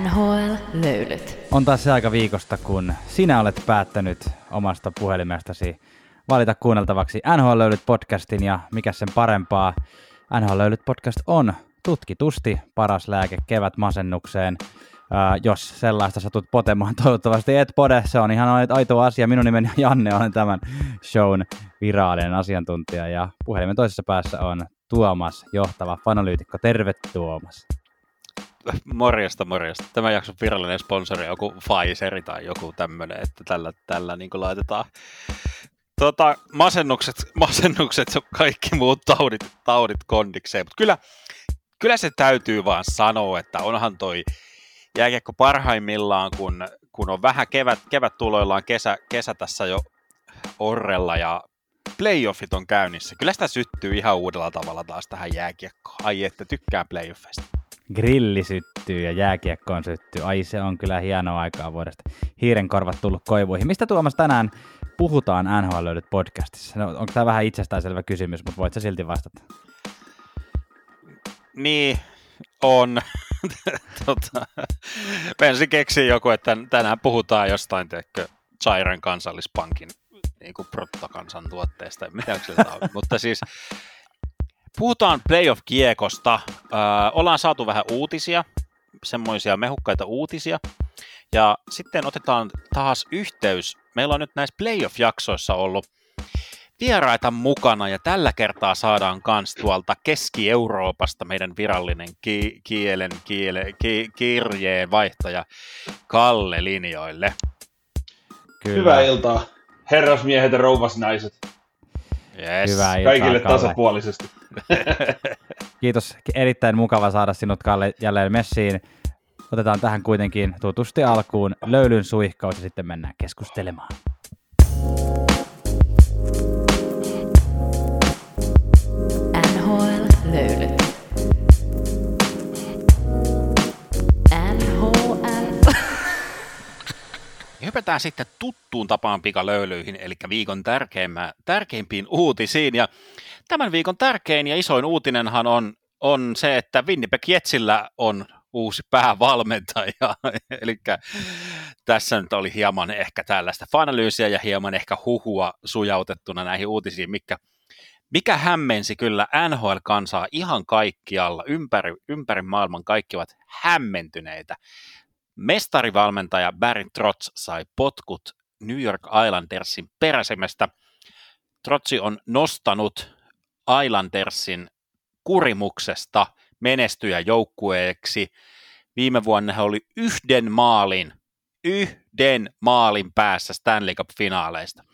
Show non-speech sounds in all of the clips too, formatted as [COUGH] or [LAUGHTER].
NHL-löylyt. On taas se aika viikosta, kun sinä olet päättänyt omasta puhelimestasi valita kuunneltavaksi NHL-löylyt podcastin ja mikä sen parempaa. NHL-löylyt podcast on tutkitusti paras lääke kevät masennukseen. Uh, jos sellaista satut potemaan, [LAUGHS] toivottavasti et pode, se on ihan aito asia. Minun nimeni on Janne, olen tämän shown virallinen asiantuntija ja puhelimen toisessa päässä on Tuomas, johtava fanalyytikko. Terve Tuomas. Morjesta, morjesta. Tämä jakson virallinen sponsori on joku Pfizer tai joku tämmöinen, että tällä, tällä niin laitetaan tota, masennukset, [LAUGHS] masennukset ja kaikki muut taudit, taudit kondikseen. Mutta kyllä, kyllä se täytyy vaan sanoa, että onhan toi jääkiekko parhaimmillaan, kun, kun on vähän kevät, kevät tuloillaan, kesä, kesä tässä jo orrella ja playoffit on käynnissä. Kyllä sitä syttyy ihan uudella tavalla taas tähän jääkiekkoon. Ai että tykkään playoffeista. Grilli syttyy ja jääkiekkoon syttyy. Ai se on kyllä hienoa aikaa vuodesta. Hiiren korvat tullut koivuihin. Mistä Tuomas tänään puhutaan NHL löydyt podcastissa? No, onko tämä vähän itsestäänselvä kysymys, mutta voit sä silti vastata? Niin, on. [LAUGHS] tota, Pensi keksii joku, että tänään puhutaan jostain, teekö, Sairen kansallispankin niin kuin bruttokansantuotteesta, mitä. [LAUGHS] Mutta siis puhutaan playoff-kiekosta. Öö, ollaan saatu vähän uutisia, semmoisia mehukkaita uutisia. Ja sitten otetaan taas yhteys. Meillä on nyt näissä playoff-jaksoissa ollut vieraita mukana ja tällä kertaa saadaan kans tuolta Keski-Euroopasta meidän virallinen ki- kielen, kiele, ki- kirjeen vaihtaja Kalle linjoille. Kyllä. Hyvää iltaa, herrasmiehet ja rouvasnaiset. Yes. Hyvää iltaa, Kaikille Kalle. tasapuolisesti. [LAUGHS] Kiitos. Erittäin mukava saada sinut Kalle jälleen messiin. Otetaan tähän kuitenkin tutusti alkuun löylyn suihkaus ja sitten mennään keskustelemaan. Hypätään sitten tuttuun tapaan pikalöylyihin, eli viikon tärkeimpiin uutisiin. Ja tämän viikon tärkein ja isoin uutinenhan on, on se, että Winnipeg Jetsillä on uusi päävalmentaja. [LAUGHS] eli tässä nyt oli hieman ehkä tällaista fanalyysiä ja hieman ehkä huhua sujautettuna näihin uutisiin, mikä, mikä hämmensi kyllä NHL-kansaa ihan kaikkialla, ympäri, ympäri maailman kaikki ovat hämmentyneitä. Mestarivalmentaja Barry Trotz sai potkut New York Islandersin peräsemestä. Trotsi on nostanut Islandersin kurimuksesta menestyjä joukkueeksi. Viime vuonna he oli yhden maalin, yhden maalin päässä Stanley Cup-finaaleista.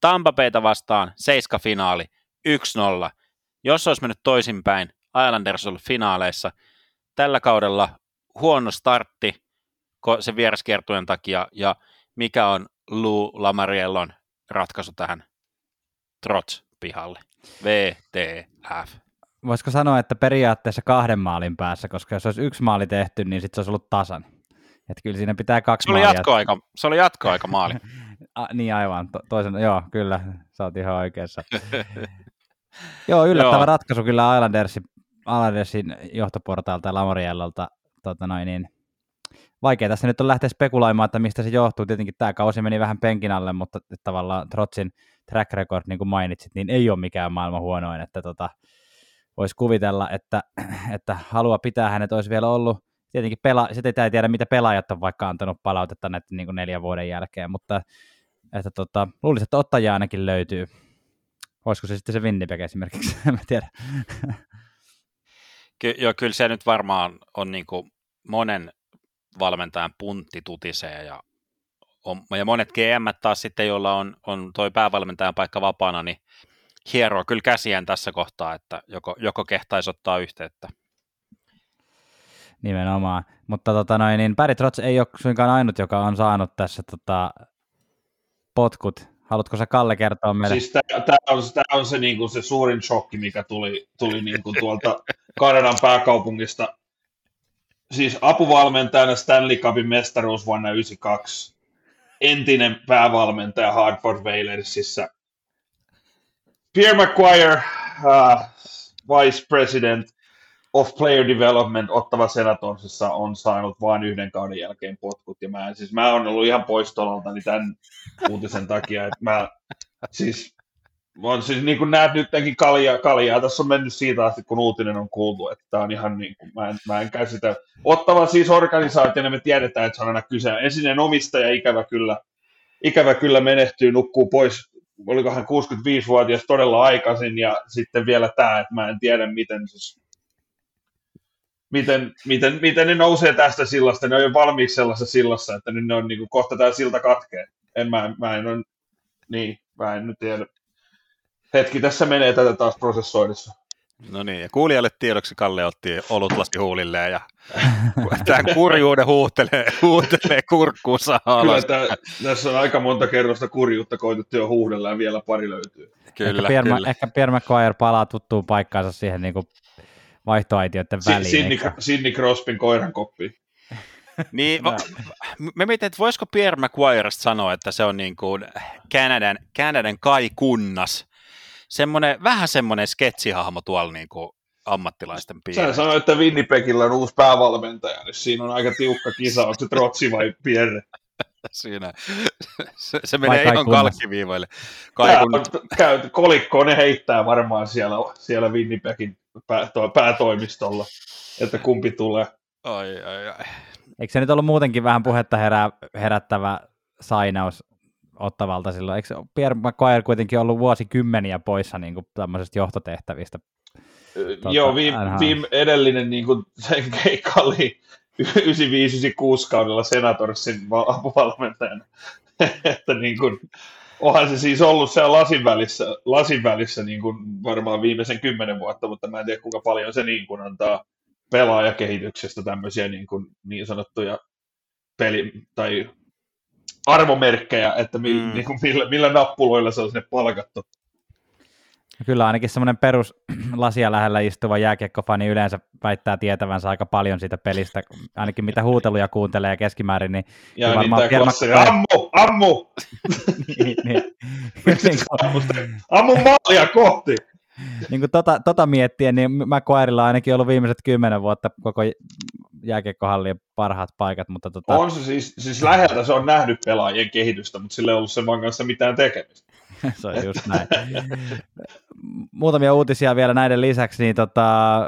Tampa Bayta vastaan seiska finaali 1-0. Jos olisi mennyt toisinpäin, Islanders ollut finaaleissa. Tällä kaudella huono startti, sen vieraskiertueen takia, ja mikä on Lou Lamariellon ratkaisu tähän Trots-pihalle? VTF. Voisiko sanoa, että periaatteessa kahden maalin päässä, koska jos olisi yksi maali tehty, niin sitten se olisi ollut tasan. Että kyllä siinä pitää kaksi Se oli maalia. jatkoaika, se oli jatkoaika maali. [LAUGHS] A, niin aivan, to, toisen, joo, kyllä, sä oot ihan oikeassa. [LAUGHS] joo, yllättävä Joo. ratkaisu kyllä Islandersin, Islandersin johtoportaalta ja Lamoriellolta. Tota noin, niin, vaikea tässä nyt on lähteä spekuloimaan, että mistä se johtuu. Tietenkin tämä kausi meni vähän penkin alle, mutta tavallaan Trotsin track record, niin kuin mainitsit, niin ei ole mikään maailman huonoin, että tota, voisi kuvitella, että, [CLEARS THROAT] että halua pitää hänet olisi vielä ollut. Tietenkin pela, sitä ei tiedä, mitä pelaajat on vaikka antanut palautetta näiden niin neljän vuoden jälkeen, mutta että tota, luulisin, että ottajia ainakin löytyy. Olisiko se sitten se Winnipeg esimerkiksi, [LAUGHS] en tiedä. Ky- joo, kyllä se nyt varmaan on niin kuin monen valmentajan puntti tutisee ja, on, ja monet GM taas sitten, joilla on, on toi päävalmentajan paikka vapaana, niin hieroo kyllä käsiään tässä kohtaa, että joko, joko kehtaisi ottaa yhteyttä. Nimenomaan. Mutta tota noin, niin Barry Trotz ei ole suinkaan ainut, joka on saanut tässä tota, potkut. Haluatko sä Kalle kertoa meille? Siis tämä on, tää on se, niinku, se suurin shokki, mikä tuli, tuli niinku, tuolta Kanadan pääkaupungista. Siis apuvalmentajana Stanley Cupin mestaruus vuonna 1992. Entinen päävalmentaja Hartford Whalersissa. Pierre McGuire, uh, vice president, of player development Ottava Senatorsissa on saanut vain yhden kauden jälkeen potkut, ja mä, siis mä oon ollut ihan pois niin tämän uutisen takia, että mä siis, on siis niin kuin näet nytkin kaljaa, kaljaa, tässä on mennyt siitä asti, kun uutinen on kuultu, että tämä on ihan niin kuin, mä en, mä en käsitä. Ottava siis organisaationa me tiedetään, että se on aina kyse. Ensin omistaja ikävä kyllä, ikävä kyllä menehtyy, nukkuu pois olikohan 65-vuotias todella aikaisin ja sitten vielä tämä, että mä en tiedä miten siis miten, miten, miten ne nousee tästä sillasta, ne on jo valmiiksi sellaisessa sillassa, että nyt ne on niin kuin, kohta tämä silta katkee. En, mä, mä en ole, niin, mä en nyt tiedä. Hetki tässä menee tätä taas prosessoidessa. No niin, ja kuulijalle tiedoksi Kalle otti olutlasi huulilleen ja [LAUGHS] tämän kurjuuden huuhtelee, huuhtelee kurkkuunsa alas. Kyllä tämä, tässä on aika monta kerrosta kurjuutta koitettu jo huudella ja vielä pari löytyy. Kyllä, ehkä Pierre, kyllä. Ehkä Pierre McQuire palaa tuttuun paikkaansa siihen niin kuin vaihtoaitioiden väliin. Sidney, Sidney Crospin koiran koppi. niin, [LAUGHS] me mietin, että voisiko Pierre McGuire sanoa, että se on niin kuin Kanadan, Kanadan Kai Kunnas, semmoinen, vähän semmoinen sketsihahmo tuolla niin kuin ammattilaisten piirissä. Sä sanoit, että Winnipegillä on uusi päävalmentaja, niin siinä on aika tiukka kisa, onko se Trotsi vai Pierre? [LAUGHS] Siinä. Se, se menee ihan kalkkiviivoille. Käy, kolikkoon ne heittää varmaan siellä, siellä Winnipegin pää, to, päätoimistolla, että kumpi tulee. Ai, ai, ai. Eikö se nyt ollut muutenkin vähän puhetta herää, herättävä sainaus ottavalta silloin? Eikö Pierre McQuire kuitenkin ollut vuosikymmeniä poissa niin kuin tämmöisestä johtotehtävistä? Tuota, Joo, viime, viime edellinen niin kuin sen keikka oli 95-96 kaudella Senatorsin apuvalmentajana. [LAUGHS] että niin kuin, onhan se siis ollut siellä lasin välissä, lasin välissä niin kuin varmaan viimeisen kymmenen vuotta, mutta mä en tiedä kuinka paljon se niin kuin antaa pelaajakehityksestä tämmöisiä niin, kuin niin sanottuja peli- tai arvomerkkejä, että mi, mm. niin kuin millä, millä nappuloilla se on sinne palkattu. Kyllä ainakin semmoinen perus lasia lähellä istuva jääkiekkofani yleensä väittää tietävänsä aika paljon siitä pelistä, ainakin mitä huuteluja kuuntelee keskimäärin. Niin ja niin varmaan tämä klassi, ammu, ammu! [LAUGHS] niin, niin. [LAUGHS] ammu maalia kohti! [LAUGHS] niin kuin tota, tota miettien, niin McQuarella on ainakin ollut viimeiset kymmenen vuotta koko jääkiekkohallien parhaat paikat. Mutta tota... On se siis, siis läheltä se on nähnyt pelaajien kehitystä, mutta sillä ei ollut sen kanssa mitään tekemistä. [LAUGHS] se on just näin. Muutamia uutisia vielä näiden lisäksi, niin tota,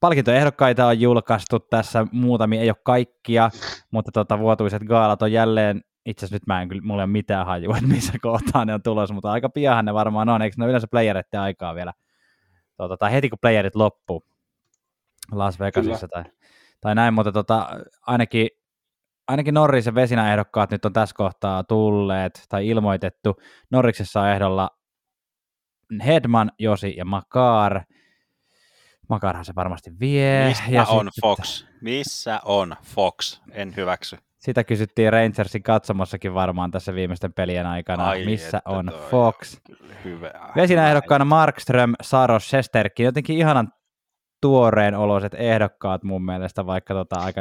palkintoehdokkaita on julkaistu tässä, muutamia ei ole kaikkia, mutta tota, vuotuiset gaalat on jälleen, itse asiassa nyt mä en kyllä, mulla ei ole mitään hajua, että missä kohtaa ne on tulossa, mutta aika piahan ne varmaan on, eikö ne yleensä playereiden aikaa vielä, tota, tai heti kun playerit loppuu Las Vegasissa tai, tai näin, mutta tota, ainakin ainakin Norris ja Vesinä ehdokkaat nyt on tässä kohtaa tulleet tai ilmoitettu. Norriksessa on ehdolla Hedman, Josi ja Makar. Makarhan se varmasti vie. Missä ja on sitten... Fox? Missä on Fox? En hyväksy. Sitä kysyttiin Rangersin katsomossakin varmaan tässä viimeisten pelien aikana. Ai Missä on Fox? Hyvä. Vesinä ehdokkaana Markström, Saros, Sesterkin. Jotenkin ihanan tuoreen oloiset ehdokkaat mun mielestä, vaikka tota aika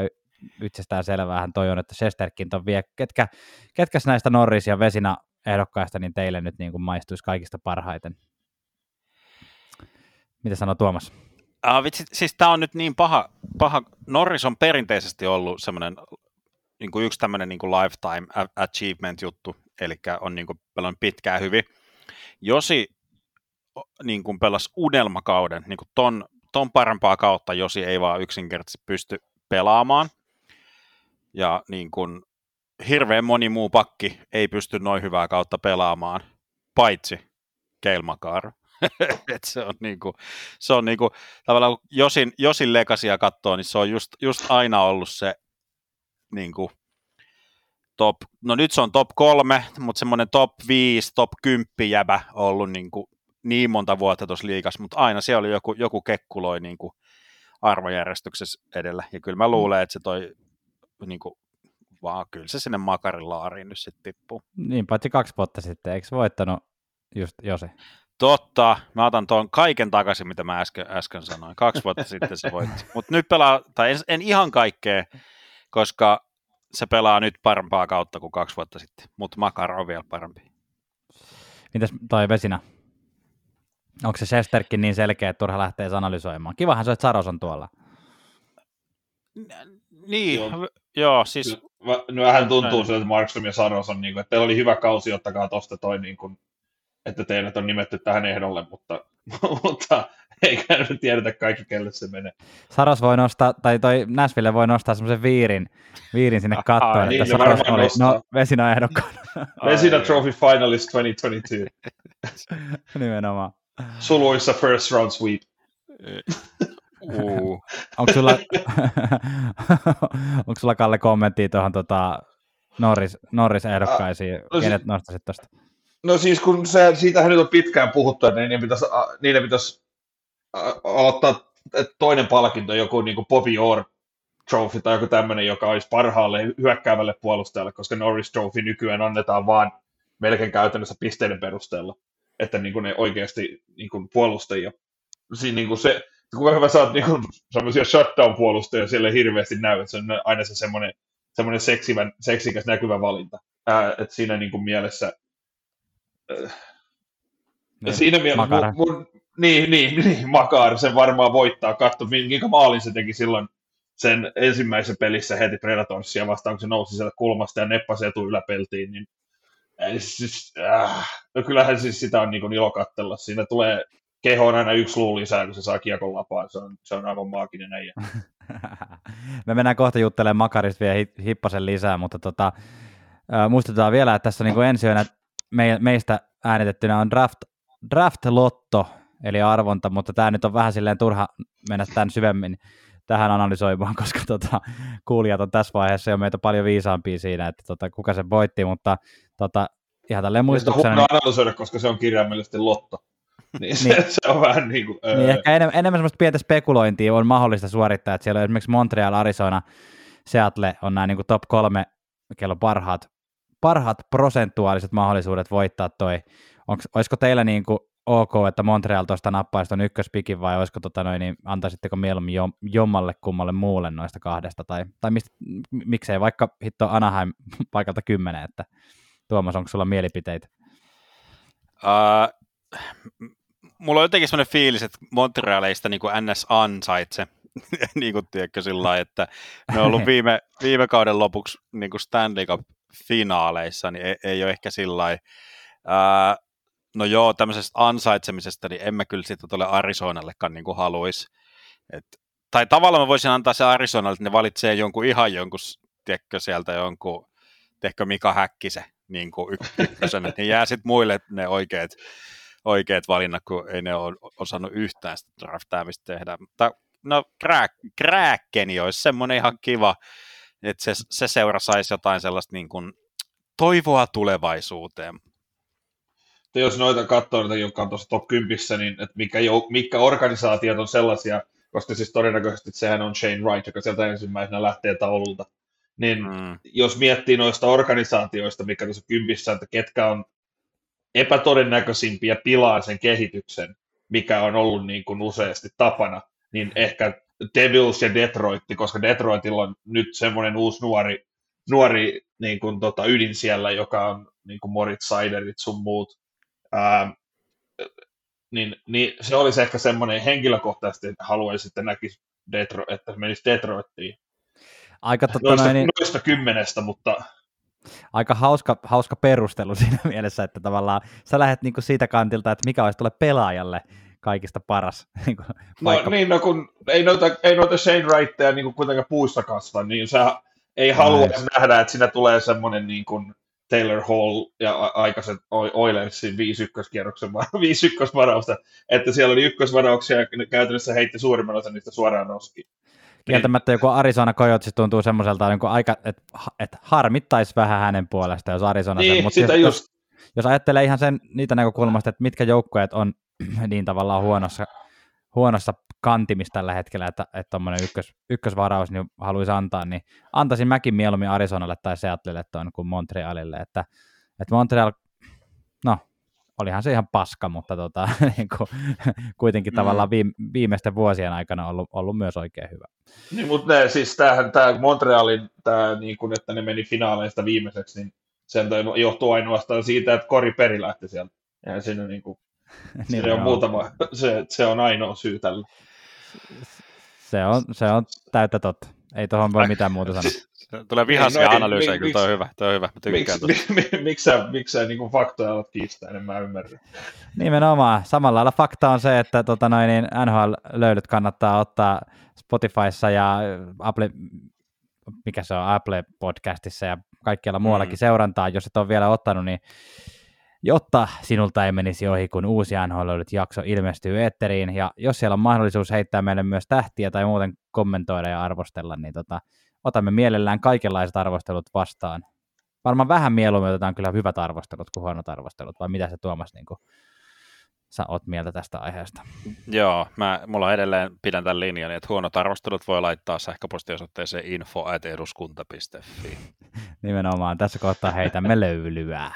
itsestään selvähän toi on, että Shesterkin on vie. Ketkä, ketkä näistä Norris ja Vesina ehdokkaista niin teille nyt niin kuin maistuisi kaikista parhaiten? Mitä sanoo Tuomas? Uh, vitsi, siis tämä on nyt niin paha, paha. Norris on perinteisesti ollut semmoinen niin kuin yksi tämmöinen niin kuin lifetime achievement juttu, eli on niin kuin pelannut pitkään hyvin. Josi niin kuin pelasi unelmakauden, niin kuin ton, ton parempaa kautta Josi ei vaan yksinkertaisesti pysty pelaamaan ja niin kuin hirveän moni muu pakki ei pysty noin hyvää kautta pelaamaan, paitsi Keilmakar. [LAUGHS] Et se on niinku, se on niinku, tavallaan kun Josin, Josin legasia katsoo, niin se on just, just aina ollut se niinku, top, no nyt se on top kolme, mutta semmoinen top 5, top 10 jäbä ollut niinku niin monta vuotta tuossa liikassa, mutta aina siellä oli joku, joku kekkuloi niinku arvojärjestyksessä edellä, ja kyllä mä luulen, että se toi niin kuin, vaan kyllä se sinne makarin laariin nyt sitten tippuu. Niin, paitsi kaksi vuotta sitten, eikö voittanut just Jose? Totta, mä otan tuon kaiken takaisin, mitä mä äsken, äsken sanoin. Kaksi vuotta sitten se voitti. [LAUGHS] Mutta nyt pelaa, tai en, en ihan kaikkea, koska se pelaa nyt parempaa kautta kuin kaksi vuotta sitten, mutta Makar on vielä parempi. Mitäs toi Vesinä? Onko se Shesterkin niin selkeä, että turha lähtee analysoimaan? Kivahan se, että Saros on tuolla. Niin, joo, joo siis... No, vähän tuntuu siltä, että Markström ja Saros on, niin kuin, että teillä oli hyvä kausi, ottakaa tuosta toi, niin kuin, että teidät on nimetty tähän ehdolle, mutta, [LAUGHS] mutta [LAUGHS] eikä nyt tiedetä kaikki, kelle se menee. Saros voi nostaa, tai toi Nashville voi nostaa semmoisen viirin, viirin sinne kattoon, että niin, Saros oli no, Vesina ehdokkaana. [LAUGHS] Vesina Trophy Finalist 2022. [LAUGHS] Nimenomaan. Suluissa first round sweep. Uh. Onko sulla, onko sulla Kalle kommenttia tuohon tota, Norris, Norris ehdokkaisiin, no, kenet nostaisit tuosta? No siis kun se, siitähän nyt on pitkään puhuttu, että niiden pitäisi, niiden pitäisi aloittaa toinen palkinto, joku niin kuin Bobby Orr Trophy tai joku tämmöinen, joka olisi parhaalle hyökkäävälle puolustajalle, koska Norris Trophy nykyään annetaan vaan melkein käytännössä pisteiden perusteella, että niin kuin ne oikeasti niin kuin puolustajia. Siinä niin kuin se, kuinka hyvä saat niin kuin, semmoisia shutdown-puolustajia siellä hirveästi näy, että se on aina se semmoinen, semmoinen seksivän, seksikäs näkyvä valinta. Ää, että siinä niin kuin mielessä äh, niin, siinä mielessä mun, mun, niin, niin, niin, Makar sen varmaan voittaa. Katso, minkä maalin se teki silloin sen ensimmäisessä pelissä heti Predatorsia vastaan, kun se nousi sieltä kulmasta ja neppasi etu yläpeltiin, niin siis, äh, no kyllähän siis sitä on niin ilo katsella. Siinä tulee kehoon aina yksi luu lisää, kun se saa kiekon lapaan. Se on, se on aivan maaginen äijä. [LAUGHS] Me mennään kohta juttelemaan Makarista vielä hippasen lisää, mutta tota, äh, muistetaan vielä, että tässä niin kuin ensi yönä me, meistä äänitettynä on draft, draft Lotto, eli arvonta, mutta tämä nyt on vähän silleen turha mennä tämän syvemmin tähän analysoimaan, [LAUGHS] koska tota, kuulijat on tässä vaiheessa jo meitä paljon viisaampia siinä, että tota, kuka se voitti, mutta tota, ihan tälleen muistutuksena... Niin... analysoida, koska se on kirjaimellisesti lotto. [LAUGHS] Niin se, niin, se on vähän niin kuin... Öö... Niin ehkä enemmän, enemmän semmoista pientä spekulointia on mahdollista suorittaa, että siellä on esimerkiksi Montreal, Arizona, Seattle on nämä niin kuin top kolme kello parhaat, parhaat prosentuaaliset mahdollisuudet voittaa toi. Onks, olisiko teillä niin kuin ok, että Montreal tuosta nappaisi tuon ykköspikin vai olisiko tota noin, niin antaisitteko mieluummin jommalle kummalle muulle noista kahdesta tai, tai mistä, miksei vaikka hitto Anaheim [LAUGHS] paikalta kymmenen, että Tuomas, onko sulla mielipiteitä? Uh, mulla on jotenkin sellainen fiilis, että Montrealeista niin kuin NS ansaitse, [LAUGHS] niin kuin tiedätkö sillä että ne on ollut [LAUGHS] viime, viime kauden lopuksi niin kuin Stanley Cup-finaaleissa, niin ei, ei ole ehkä sillä uh, no joo, tämmöisestä ansaitsemisesta, niin en mä kyllä sitä tuolle Arizonallekaan niin kuin haluaisi. Et, tai tavallaan mä voisin antaa se Arizonalle, että ne valitsee jonkun ihan jonkun, tiedätkö, sieltä jonkun, tiedätkö, Mika Häkkisen niin kuin ykkösen, että ne jää sitten muille ne oikeat, oikeat valinnat, kun ei ne ole osannut yhtään sitä draftaamista tehdä. Mutta no, Kräkkeni olisi semmoinen ihan kiva, että se, se seura saisi jotain sellaista niin kuin toivoa tulevaisuuteen että jos noita katsoo, noita, jotka on tuossa top 10, niin että mikä, mikä organisaatiot on sellaisia, koska siis todennäköisesti sehän on Shane Wright, joka sieltä ensimmäisenä lähtee taululta. Niin mm. jos miettii noista organisaatioista, mikä tuossa kympissä, että ketkä on epätodennäköisimpiä pilaa sen kehityksen, mikä on ollut niin kuin useasti tapana, niin ehkä Devils ja Detroit, koska Detroitilla on nyt semmoinen uusi nuori, nuori niin kuin tota, ydin siellä, joka on niin kuin Moritz Seiderit sun muut, Ää, niin, niin se olisi ehkä semmoinen henkilökohtaisesti, että haluaisi, että näkisi Detro, että menisi Detroittiin. Aika totta noista, niin... noista kymmenestä, mutta... Aika hauska, hauska perustelu [LAUGHS] siinä mielessä, että tavallaan sä lähdet niinku siitä kantilta, että mikä olisi tuolle pelaajalle kaikista paras. [LAUGHS] Niinku no niin, no kun ei noita, ei noita Shane Wrightteja niin kuitenkaan puusta kasva, niin sä ei halua nähdä, että siinä tulee semmoinen niin kuin, Taylor Hall ja aikaiset Oilersin 5 ykköskierroksen 5 [LAUGHS] ykkösvarausta, että siellä oli ykkösvarauksia ja käytännössä heitti suurimman osan niistä suoraan noski. Kieltämättä joku Arizona Coyotes tuntuu semmoiselta, niin aika, että, että harmittaisi vähän hänen puolesta, jos Arizona niin, sen, mutta sitä jos, just. jos ajattelee ihan sen, niitä näkökulmasta, että mitkä joukkueet on [CLEARS THROAT] niin tavallaan huonossa, huonossa kantimissa tällä hetkellä, että tuommoinen että ykkös, ykkösvaraus niin haluaisi antaa, niin antaisin mäkin mieluummin Arizonalle tai Seattlelle tuon kuin Montrealille, että, että Montreal, no, olihan se ihan paska, mutta tota, [LAUGHS] niin kuin, kuitenkin mm. tavallaan viime, viimeisten vuosien aikana ollut, ollut myös oikein hyvä. Niin, mutta ne, siis tämähän, tämä Montrealin, tämä, niin kuin, että ne meni finaaleista viimeiseksi, niin sen johtuu ainoastaan siitä, että Kori Peri lähti sieltä. Ja siinä niin kuin, [LAUGHS] se on muutama, [LAUGHS] se, se on ainoa syy tällä. Se on, se on täyttä totta. Ei tuohon voi mitään muuta sanoa. [LAUGHS] Tulee vihaisia no, analyysejä, kyllä toi on hyvä, toi on hyvä. Miksi miksi miksi sä, miksi sä niin faktoja alat kiistää, en mä ymmärrä. Nimenomaan. Samalla lailla fakta on se, että tota noin, niin NHL-löydyt kannattaa ottaa Spotifyssa ja Apple, mikä se on, Apple Podcastissa ja kaikkialla muuallakin mm. seurantaa, jos et ole vielä ottanut, niin jotta sinulta ei menisi ohi, kun uusi nhl jakso ilmestyy eetteriin. Ja jos siellä on mahdollisuus heittää meille myös tähtiä tai muuten kommentoida ja arvostella, niin tota, otamme mielellään kaikenlaiset arvostelut vastaan. Varmaan vähän mieluummin otetaan kyllä hyvät arvostelut kuin huonot arvostelut, vai mitä se Tuomas niin kuin, sä oot mieltä tästä aiheesta? Joo, mä, mulla edelleen pidän tämän linjan, että huonot arvostelut voi laittaa sähköpostiosoitteeseen info.eduskunta.fi. [LAUGHS] Nimenomaan, tässä kohtaa heitämme löylyä.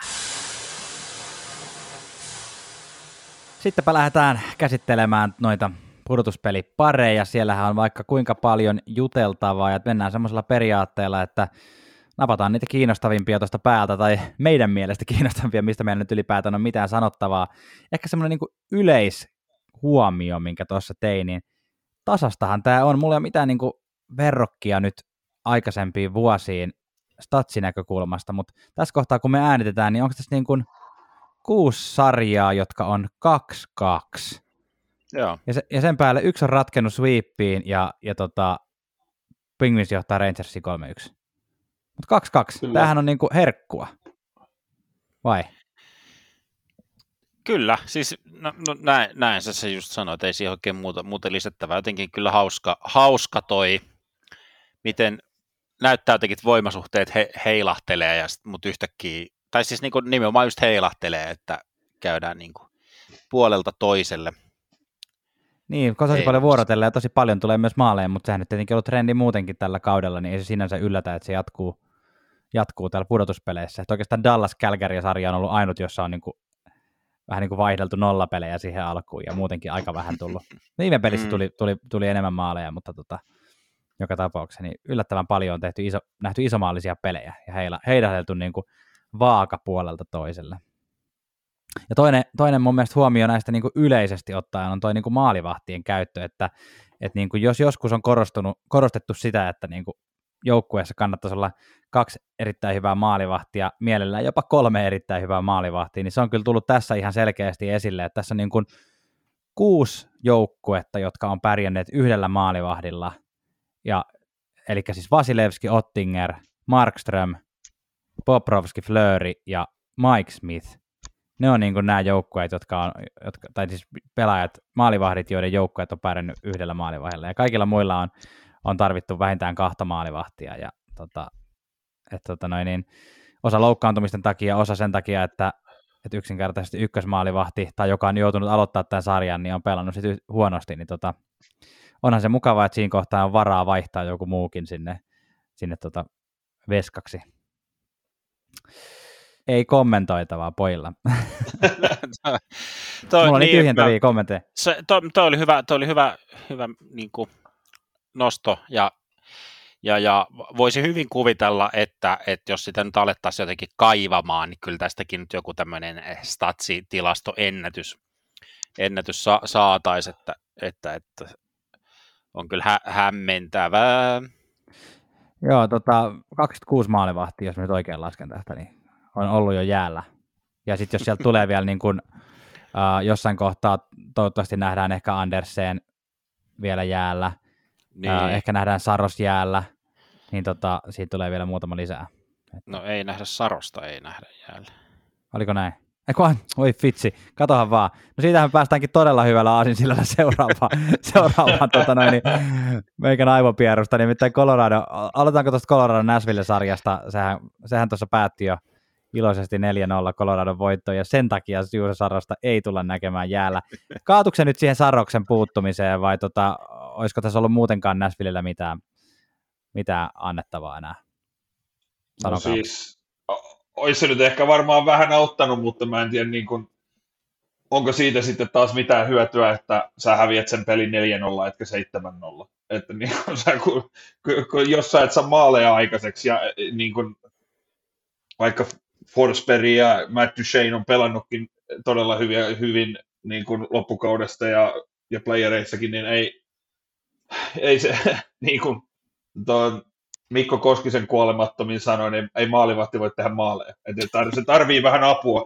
Sittenpä lähdetään käsittelemään noita pudotuspelipareja. Siellähän on vaikka kuinka paljon juteltavaa ja mennään semmoisella periaatteella, että napataan niitä kiinnostavimpia tuosta päältä tai meidän mielestä kiinnostavimpia, mistä meillä nyt ylipäätään on mitään sanottavaa. Ehkä semmoinen niin yleishuomio, minkä tuossa tein, niin tasastahan tämä on. Mulla ei ole mitään niin kuin verrokkia nyt aikaisempiin vuosiin statsinäkökulmasta, mutta tässä kohtaa kun me äänitetään, niin onko tässä niin kuin kuusi sarjaa, jotka on 2-2. Joo. Ja, se, ja sen päälle yksi on ratkennut sweepiin ja, ja tota, Penguins johtaa Rangersin 3-1. Mutta 2-2. Tämähän on niinku herkkua. Vai? Kyllä, siis no, no näin, näin sä se just sanoit, ei siihen oikein muuta, muuta lisättävää. Jotenkin kyllä hauska, hauska toi, miten näyttää jotenkin, että voimasuhteet he, heilahtelee, ja sit, mutta yhtäkkiä, tai siis niin kuin nimenomaan just heilahtelee, että käydään niin kuin puolelta toiselle. Niin, tosi paljon vuorotella ja tosi paljon tulee myös maaleen, mutta sehän nyt tietenkin ollut trendi muutenkin tällä kaudella, niin ei se sinänsä yllätä, että se jatkuu, jatkuu täällä pudotuspeleissä. Että oikeastaan Dallas Calgary-sarja on ollut ainut, jossa on niin kuin, vähän niin kuin vaihdeltu nollapelejä siihen alkuun ja muutenkin aika vähän tullut. [LAUGHS] Viime pelissä mm. tuli, tuli, tuli enemmän maaleja, mutta tota, joka tapauksessa niin yllättävän paljon on tehty iso, nähty isomaallisia pelejä ja heillä, heidätelty niin kuin vaakapuolelta toiselle. Ja toinen, toinen mun mielestä huomio näistä niin kuin yleisesti ottaen on toi niin kuin maalivahtien käyttö, että, että niin kuin jos joskus on korostunut, korostettu sitä, että niin kuin joukkueessa kannattaisi olla kaksi erittäin hyvää maalivahtia, mielellään jopa kolme erittäin hyvää maalivahtia, niin se on kyllä tullut tässä ihan selkeästi esille, että tässä on niin kuin kuusi joukkuetta, jotka on pärjänneet yhdellä maalivahdilla, ja, eli siis Vasilevski, Ottinger, Markström, Poprovski, Flöri ja Mike Smith, ne on niin nämä joukkueet, jotka on, jotka, tai siis pelaajat, maalivahdit, joiden joukkueet on pärjännyt yhdellä maalivahdilla. Ja kaikilla muilla on, on tarvittu vähintään kahta maalivahtia. Ja tota, et, tota noin, niin, osa loukkaantumisten takia, osa sen takia, että, että yksinkertaisesti ykkösmaalivahti, tai joka on joutunut aloittaa tämän sarjan, niin on pelannut sit huonosti, niin tota, onhan se mukavaa, että siinä kohtaa on varaa vaihtaa joku muukin sinne, sinne tota veskaksi ei kommentoitavaa pojilla. [LAUGHS] toi, Mulla on niin, tyhjentäviä mä, kommentteja. Se, toi, toi, oli hyvä, toi oli hyvä, hyvä niin kuin nosto ja, ja, ja voisi hyvin kuvitella, että, että jos sitä nyt alettaisiin jotenkin kaivamaan, niin kyllä tästäkin nyt joku tämmöinen statsitilastoennätys ennätys sa, saataisiin, että, että, että on kyllä hä, hämmentävää. Joo, tota, 26 maalivahtia, jos mä nyt oikein lasken tästä, niin on ollut jo jäällä. Ja sitten jos sieltä tulee vielä niin kuin, uh, jossain kohtaa, toivottavasti nähdään ehkä Andersen vielä jäällä, niin. uh, ehkä nähdään Saros jäällä, niin tota, siitä tulee vielä muutama lisää. No ei nähdä Sarosta, ei nähdä jäällä. Oliko näin? Eiku, oi fitsi, katohan vaan. No siitähän päästäänkin todella hyvällä aasinsillällä [LAUGHS] seuraavaan, seuraavaan tota noin, niin, meikän aivopierusta, nimittäin Colorado, aloitetaanko tuosta Colorado Nashville-sarjasta, sehän, sehän tuossa päätti jo iloisesti 4-0 Colorado voitto, ja sen takia Juuse Sarosta ei tulla näkemään jäällä. Kaatuuko se nyt siihen Saroksen puuttumiseen, vai tota, olisiko tässä ollut muutenkaan Nashvillellä mitään, mitään annettavaa enää? Sanokaa. No siis, olisi se nyt ehkä varmaan vähän auttanut, mutta mä en tiedä, niin kuin, onko siitä sitten taas mitään hyötyä, että sä häviät sen pelin 4-0, etkä 7-0. Että niin kun kun, kun, jos sä et saa maaleja aikaiseksi ja niin kun, vaikka Forsberg ja Matt Duchene on pelannutkin todella hyviä, hyvin niin kuin loppukaudesta ja, ja playereissakin, niin ei, ei se, [LAUGHS] niin tuo Mikko Koskisen kuolemattomin sanoi, niin ei maalivahti voi tehdä maaleja. Että se tarvii vähän apua,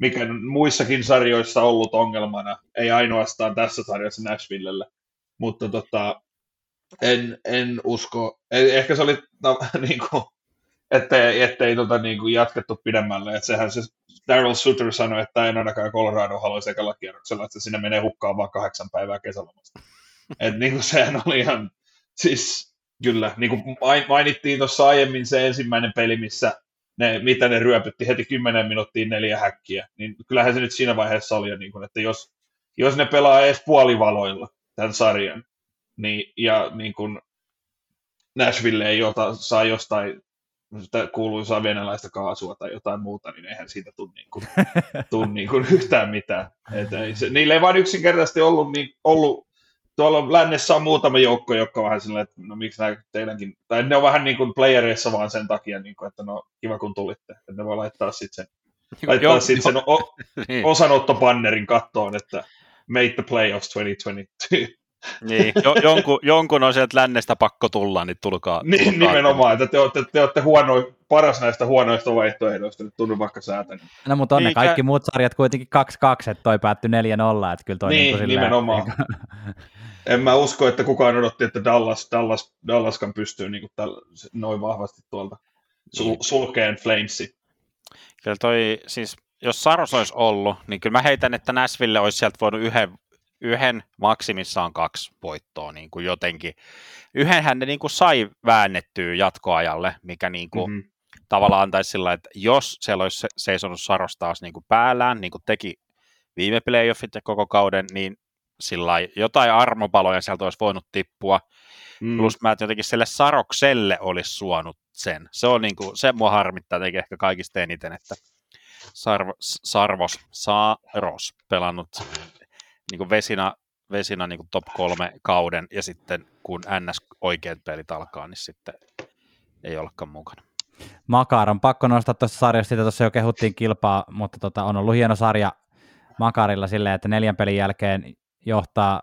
mikä muissakin sarjoissa ollut ongelmana, ei ainoastaan tässä sarjassa Nashvillelle. Mutta tota, en, en usko, ehkä se oli no, [LAUGHS] niin kuin, ettei, ettei tota, niin kuin jatkettu pidemmälle. Että sehän se Daryl Sutter sanoi, että en ainakaan Colorado haluaisi ekalla kierroksella, että sinne menee hukkaan vaan kahdeksan päivää kesälomasta. että niin kuin, sehän oli ihan, siis kyllä, niin kuin mainittiin tuossa aiemmin se ensimmäinen peli, missä ne, mitä ne ryöpytti heti 10 minuuttia neljä häkkiä, niin kyllähän se nyt siinä vaiheessa oli jo, niin kuin, että jos, jos ne pelaa edes puolivaloilla tämän sarjan, niin, ja niin kuin Nashville ei ota, saa jostain sitä kuuluisaa venäläistä kaasua tai jotain muuta, niin eihän siitä tule, niin kuin, [LAUGHS] tule niin kuin yhtään mitään. Et ei se, niillä ei vaan yksinkertaisesti ollut, niin, ollut tuolla lännessä on muutama joukko, jotka on vähän silleen, että no miksi nämä teidänkin, tai ne on vähän niin kuin playereissa vaan sen takia, niin kuin, että no kiva kun tulitte, että ne voi laittaa sitten sen, laittaa sit sen o, [LAUGHS] niin. osanottopannerin kattoon, että made the playoffs 2022. Niin, jo, jonkun, jonkun on sieltä lännestä pakko tulla, niin tulkaa. Niin, tulkaa nimenomaan, että te olette, te olette huono, paras näistä huonoista vaihtoehdoista, nyt tunnu vaikka säätänyt. No, mutta on ne kaikki muut sarjat kuitenkin 2-2, että toi päättyi 4-0, että kyllä toi niin, niin nimenomaan. [LAUGHS] En mä usko, että kukaan odotti, että Dallas, Dallas, Dallaskan pystyy niin tällä, noin vahvasti tuolta sul, niin. sulkeen Flamesi. Kyllä toi, siis jos Saros olisi ollut, niin kyllä mä heitän, että Nashville olisi sieltä voinut yhden yhden, maksimissaan kaksi voittoa niin kuin jotenkin. Yhdenhän ne niin kuin sai väännettyä jatkoajalle, mikä niin kuin mm-hmm. tavallaan antaisi sillä, että jos siellä olisi seisonut Saros taas niin kuin päällään, niin kuin teki viime playoffit ja koko kauden, niin sillä jotain armopaloja sieltä olisi voinut tippua. Mm. Plus mä jotenkin sille Sarokselle olisi suonut sen. Se on niin kuin, se mua harmittaa jotenkin ehkä kaikista eniten, että Sarvo, Sarvos, Saaros pelannut niin kuin vesina, vesina niin kuin top kolme kauden, ja sitten kun NS oikeat pelit alkaa, niin sitten ei olekaan mukana. Makar on pakko nostaa tuossa sarjassa, sitä tuossa jo kehuttiin kilpaa, mutta tota, on ollut hieno sarja Makarilla silleen, että neljän pelin jälkeen johtaa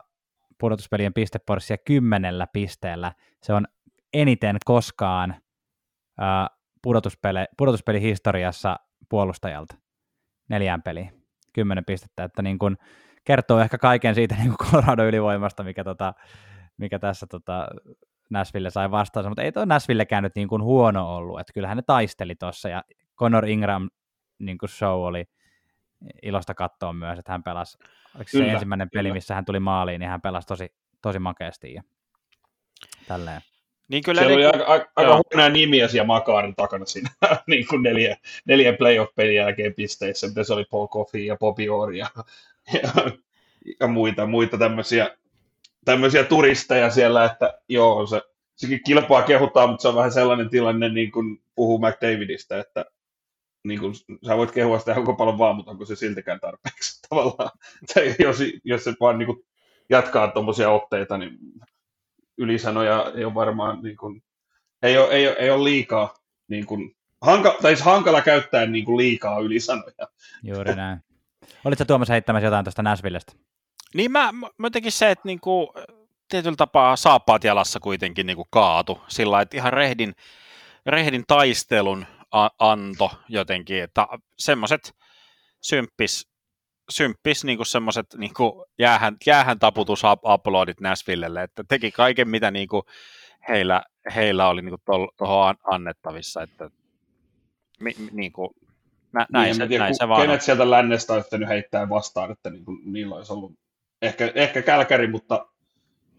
pudotuspelien pisteporssia kymmenellä pisteellä. Se on eniten koskaan ää, pudotuspeli, pudotuspelihistoriassa puolustajalta neljään peliin. Kymmenen pistettä, että niin kun, kertoo ehkä kaiken siitä [LAUGHS] niin Colorado ylivoimasta, mikä, tota, mikä tässä tota, Nashville sai vastaansa, mutta ei tuo Nashville käynyt niin kuin huono ollut, että kyllähän ne taisteli tuossa ja Conor Ingram niin kuin show oli ilosta katsoa myös, että hän pelasi, oliko se kyllä, ensimmäinen kyllä. peli, missä hän tuli maaliin, niin hän pelasi tosi, tosi makeasti ja tälleen. Niin kyllä Siellä niin, oli aika, aika huonoja nimiä siellä Makaarin takana siinä [LAUGHS] niin kuin neljä, neljä playoff-pelin jälkeen pisteissä, mitä se oli Paul Coffey ja Bobby Orr ja ja, ja muita, muita tämmöisiä, tämmöisiä turisteja siellä, että joo, se, sekin kilpaa kehutaan, mutta se on vähän sellainen tilanne, niin kuin puhuu McDavidistä, että niin kuin, sä voit kehua sitä koko paljon vaan, mutta onko se siltikään tarpeeksi [LAUGHS] tavallaan. Tai jos, jos se vaan niin kuin, jatkaa tuommoisia otteita, niin ylisanoja ei ole varmaan, niin kuin, ei, ole, ei, ole, ei ole liikaa, niin kuin, hanka, tai siis hankala käyttää niin kuin liikaa ylisanoja. Juuri näin. Olitko Tuomas heittämässä jotain tuosta Nashvillestä? Niin mä, mä jotenkin se, että niinku, tietyllä tapaa saappaat jalassa kuitenkin niinku kaatu sillä että ihan rehdin, rehdin taistelun a- anto jotenkin, että semmoiset symppis, symppis niinku semmoiset niinku jäähän, jäähän taputus uploadit Nashvillelle, että teki kaiken mitä niinku heillä, heillä oli niinku tuohon annettavissa, että mi, niinku, Nä, näin, niin, se, tiedä, näin se vaan Kenet on. sieltä lännestä olisi pitänyt heittää vastaan, että niin kuin, niillä olisi ollut ehkä, ehkä kälkäri, mutta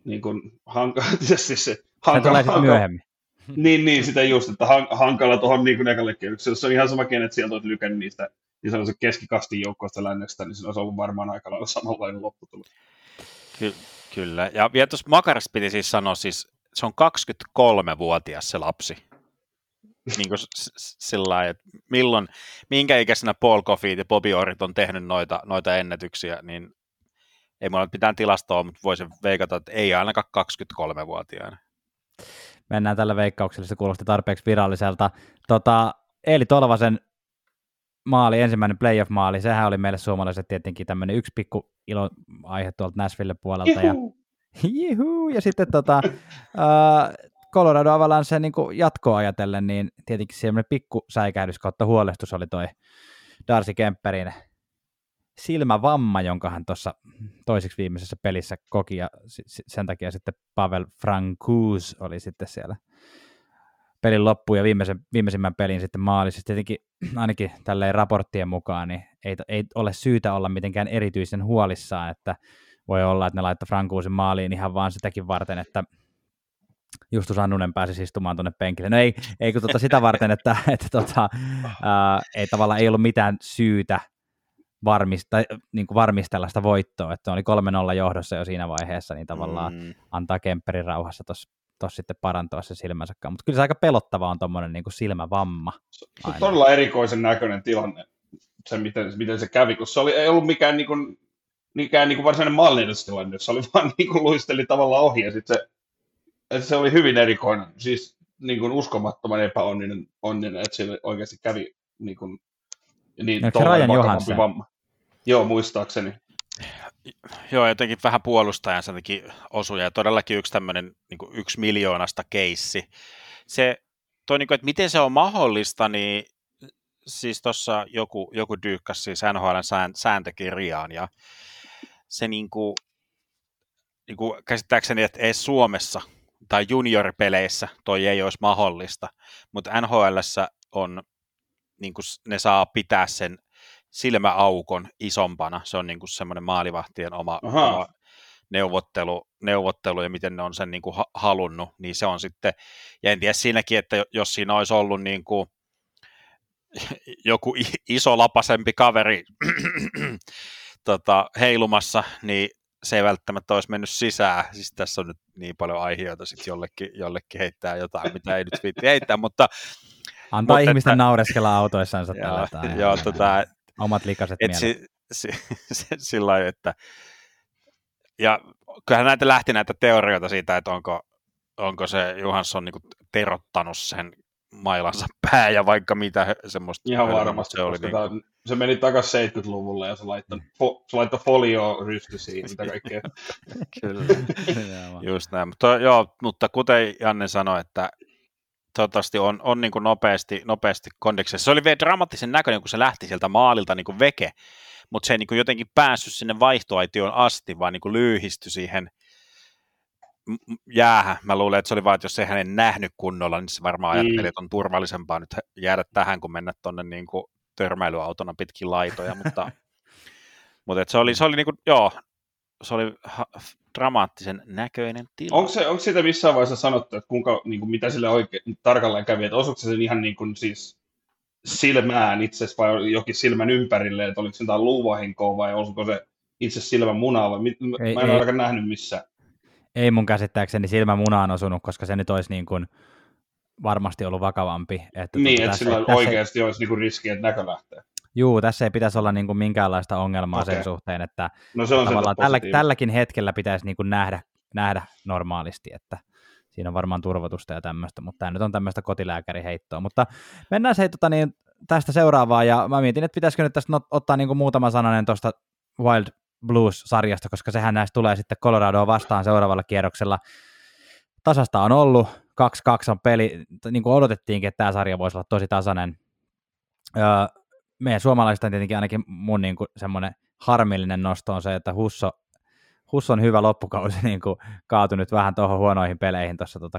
niin kuin, hanka, [LAUGHS] siis se, se tulee myöhemmin. [LAUGHS] Niin, niin, sitä just, että hankala tuohon niin ekalle kierrokselle. Se on ihan sama, kenet sieltä olisi lykännyt niistä niin sanotaan keskikastin joukkoista lännestä, niin se olisi ollut varmaan aika lailla samanlainen lopputulos. Ky- kyllä, ja vielä tuossa Makaras piti siis sanoa, siis se on 23-vuotias se lapsi [LAUGHS] niin kuin sillä että milloin, minkä ikäisenä Paul Coffey ja Bobby Orrit on tehnyt noita, noita ennätyksiä, niin ei mulla mitään tilastoa, mutta voisin veikata, että ei ainakaan 23-vuotiaana. Mennään tällä veikkauksella, se kuulosti tarpeeksi viralliselta. Tota, Eeli Tolvasen maali, ensimmäinen playoff-maali, sehän oli meille suomalaiset tietenkin tämmöinen yksi pikku iloaihe tuolta Nashville puolelta. Ja, juhu, ja sitten tota, uh, [LAUGHS] Colorado Avalanche niin jatkoa ajatellen, niin tietenkin semmoinen pikku säikähdys kautta huolestus oli toi Darcy Kemperin silmävamma, jonka hän tuossa toiseksi viimeisessä pelissä koki, ja sen takia sitten Pavel Francouz oli sitten siellä pelin loppuun ja viimeisen, viimeisimmän pelin sitten maalisesti. Tietenkin ainakin tälleen raporttien mukaan, niin ei, ei ole syytä olla mitenkään erityisen huolissaan, että voi olla, että ne laittaa Frankuusin maaliin ihan vaan sitäkin varten, että Justus Annunen pääsisi istumaan tuonne penkille. No ei, ei kun tuota sitä varten, että, että tota, ää, ei tavallaan ei ollut mitään syytä varmista, niin kuin varmistella sitä voittoa, että oli 3-0 johdossa jo siinä vaiheessa, niin tavallaan mm. antaa Kemperin rauhassa tuossa tos sitten parantaa se silmänsä. Mutta kyllä se aika pelottava on tuommoinen niin silmävamma. Se on todella erikoisen näköinen tilanne, se miten, miten se kävi, kun se oli, ei ollut mikään, niin kuin, mikään niin kuin varsinainen mallinnustilanne, se oli [LAUGHS] vaan niin kuin luisteli tavallaan ohi ja sitten se että se oli hyvin erikoinen, siis niin kuin uskomattoman epäonninen, onninen, että se oikeasti kävi niin kuin, niin Rajan Johansson. vamma. Joo, muistaakseni. Joo, jotenkin vähän puolustajan sen osuja, ja todellakin yksi tämmöinen niin yksi miljoonasta keissi. Se, toi, niin kuin, että miten se on mahdollista, niin siis tuossa joku, joku dyykkäsi siis NHL sääntökirjaan, ja se niin kuin, niin kuin käsittääkseni, että ei Suomessa tai junioripeleissä toi ei olisi mahdollista, mutta NHL on, niin kuin ne saa pitää sen silmäaukon isompana, se on niin kuin semmoinen maalivahtien oma, oma neuvottelu, neuvottelu ja miten ne on sen niin kuin halunnut, niin se on sitten, ja en tiedä siinäkin, että jos siinä olisi ollut niin kuin [LAUGHS] joku iso lapasempi kaveri [CLEARS THROAT] tota, heilumassa, niin se ei välttämättä olisi mennyt sisään. Siis tässä on nyt niin paljon aiheita sitten jollekin, jollekin heittää jotain, mitä ei nyt viitti heittää, mutta... Antaa mutta, ihmisten että, naureskella autoissansa [LAUGHS] joo, tällä joo, tota, Omat likaset et si, si, [LAUGHS] si, sillä lailla, että... Ja kyllähän näitä lähti näitä teorioita siitä, että onko, onko se Johansson niin terottanut sen mailansa [LAUGHS] pää ja vaikka mitä semmoista. Ihan varmasti, se, oli niin kuin... se meni takaisin 70-luvulle ja se laittoi, fo, se laittoi folio rystysiin, mitä kaikkea. [LAUGHS] Kyllä, just näin. Mutta, joo, mutta kuten Janne sanoi, että toivottavasti on, on niin kuin nopeasti, nopeasti kondiksessa. Se oli vielä dramaattisen näköinen, kun se lähti sieltä maalilta niin kuin veke, mutta se ei niin kuin jotenkin päässyt sinne vaihtoaitioon asti, vaan niin kuin lyyhistyi siihen – jäähän. Mä luulen, että se oli vaan, että jos ei hänen nähnyt kunnolla, niin se varmaan mm. ajatteli, että on turvallisempaa nyt jäädä tähän, kuin mennä tuonne niin kuin törmäilyautona pitkin laitoja, mutta, [LAUGHS] mutta että se oli, se oli niin kuin, joo, se oli ha- dramaattisen näköinen tilanne. Onko, se, onko siitä missään vaiheessa sanottu, että kuinka, niin kuin, mitä sille oikein tarkalleen kävi, että osuuko se sen ihan niin kuin, siis silmään itse vai jokin silmän ympärille, että oliko se jotain luuvahinkoa vai osuiko se itse silmän munalla? Mä ei, en ole nähnyt missään ei mun käsittääkseni silmä munaan osunut, koska se nyt olisi niin kuin varmasti ollut vakavampi. Että niin, että sillä tässä oikeasti ei... olisi niin kuin riski, että näkö lähtee. Juu, tässä ei pitäisi olla niin kuin minkäänlaista ongelmaa okay. sen suhteen, että no se on tavallaan tällä, tälläkin hetkellä pitäisi niin kuin nähdä, nähdä normaalisti, että siinä on varmaan turvotusta ja tämmöistä, mutta tämä nyt on tämmöistä kotilääkäriheittoa. Mutta mennään se tota, niin, tästä seuraavaan, ja mä mietin, että pitäisikö nyt tästä ottaa niin kuin muutama sananen tuosta Wild Blues-sarjasta, koska sehän näistä tulee sitten Coloradoa vastaan seuraavalla kierroksella. Tasasta on ollut, 2-2 on peli, niin kuin odotettiinkin, että tämä sarja voisi olla tosi tasainen. Öö, meidän suomalaisista tietenkin ainakin mun niin kuin semmoinen harmillinen nosto on se, että Husso, Husson hyvä loppukausi [LAUGHS] niin kuin kaatui nyt vähän tuohon huonoihin peleihin tuossa tota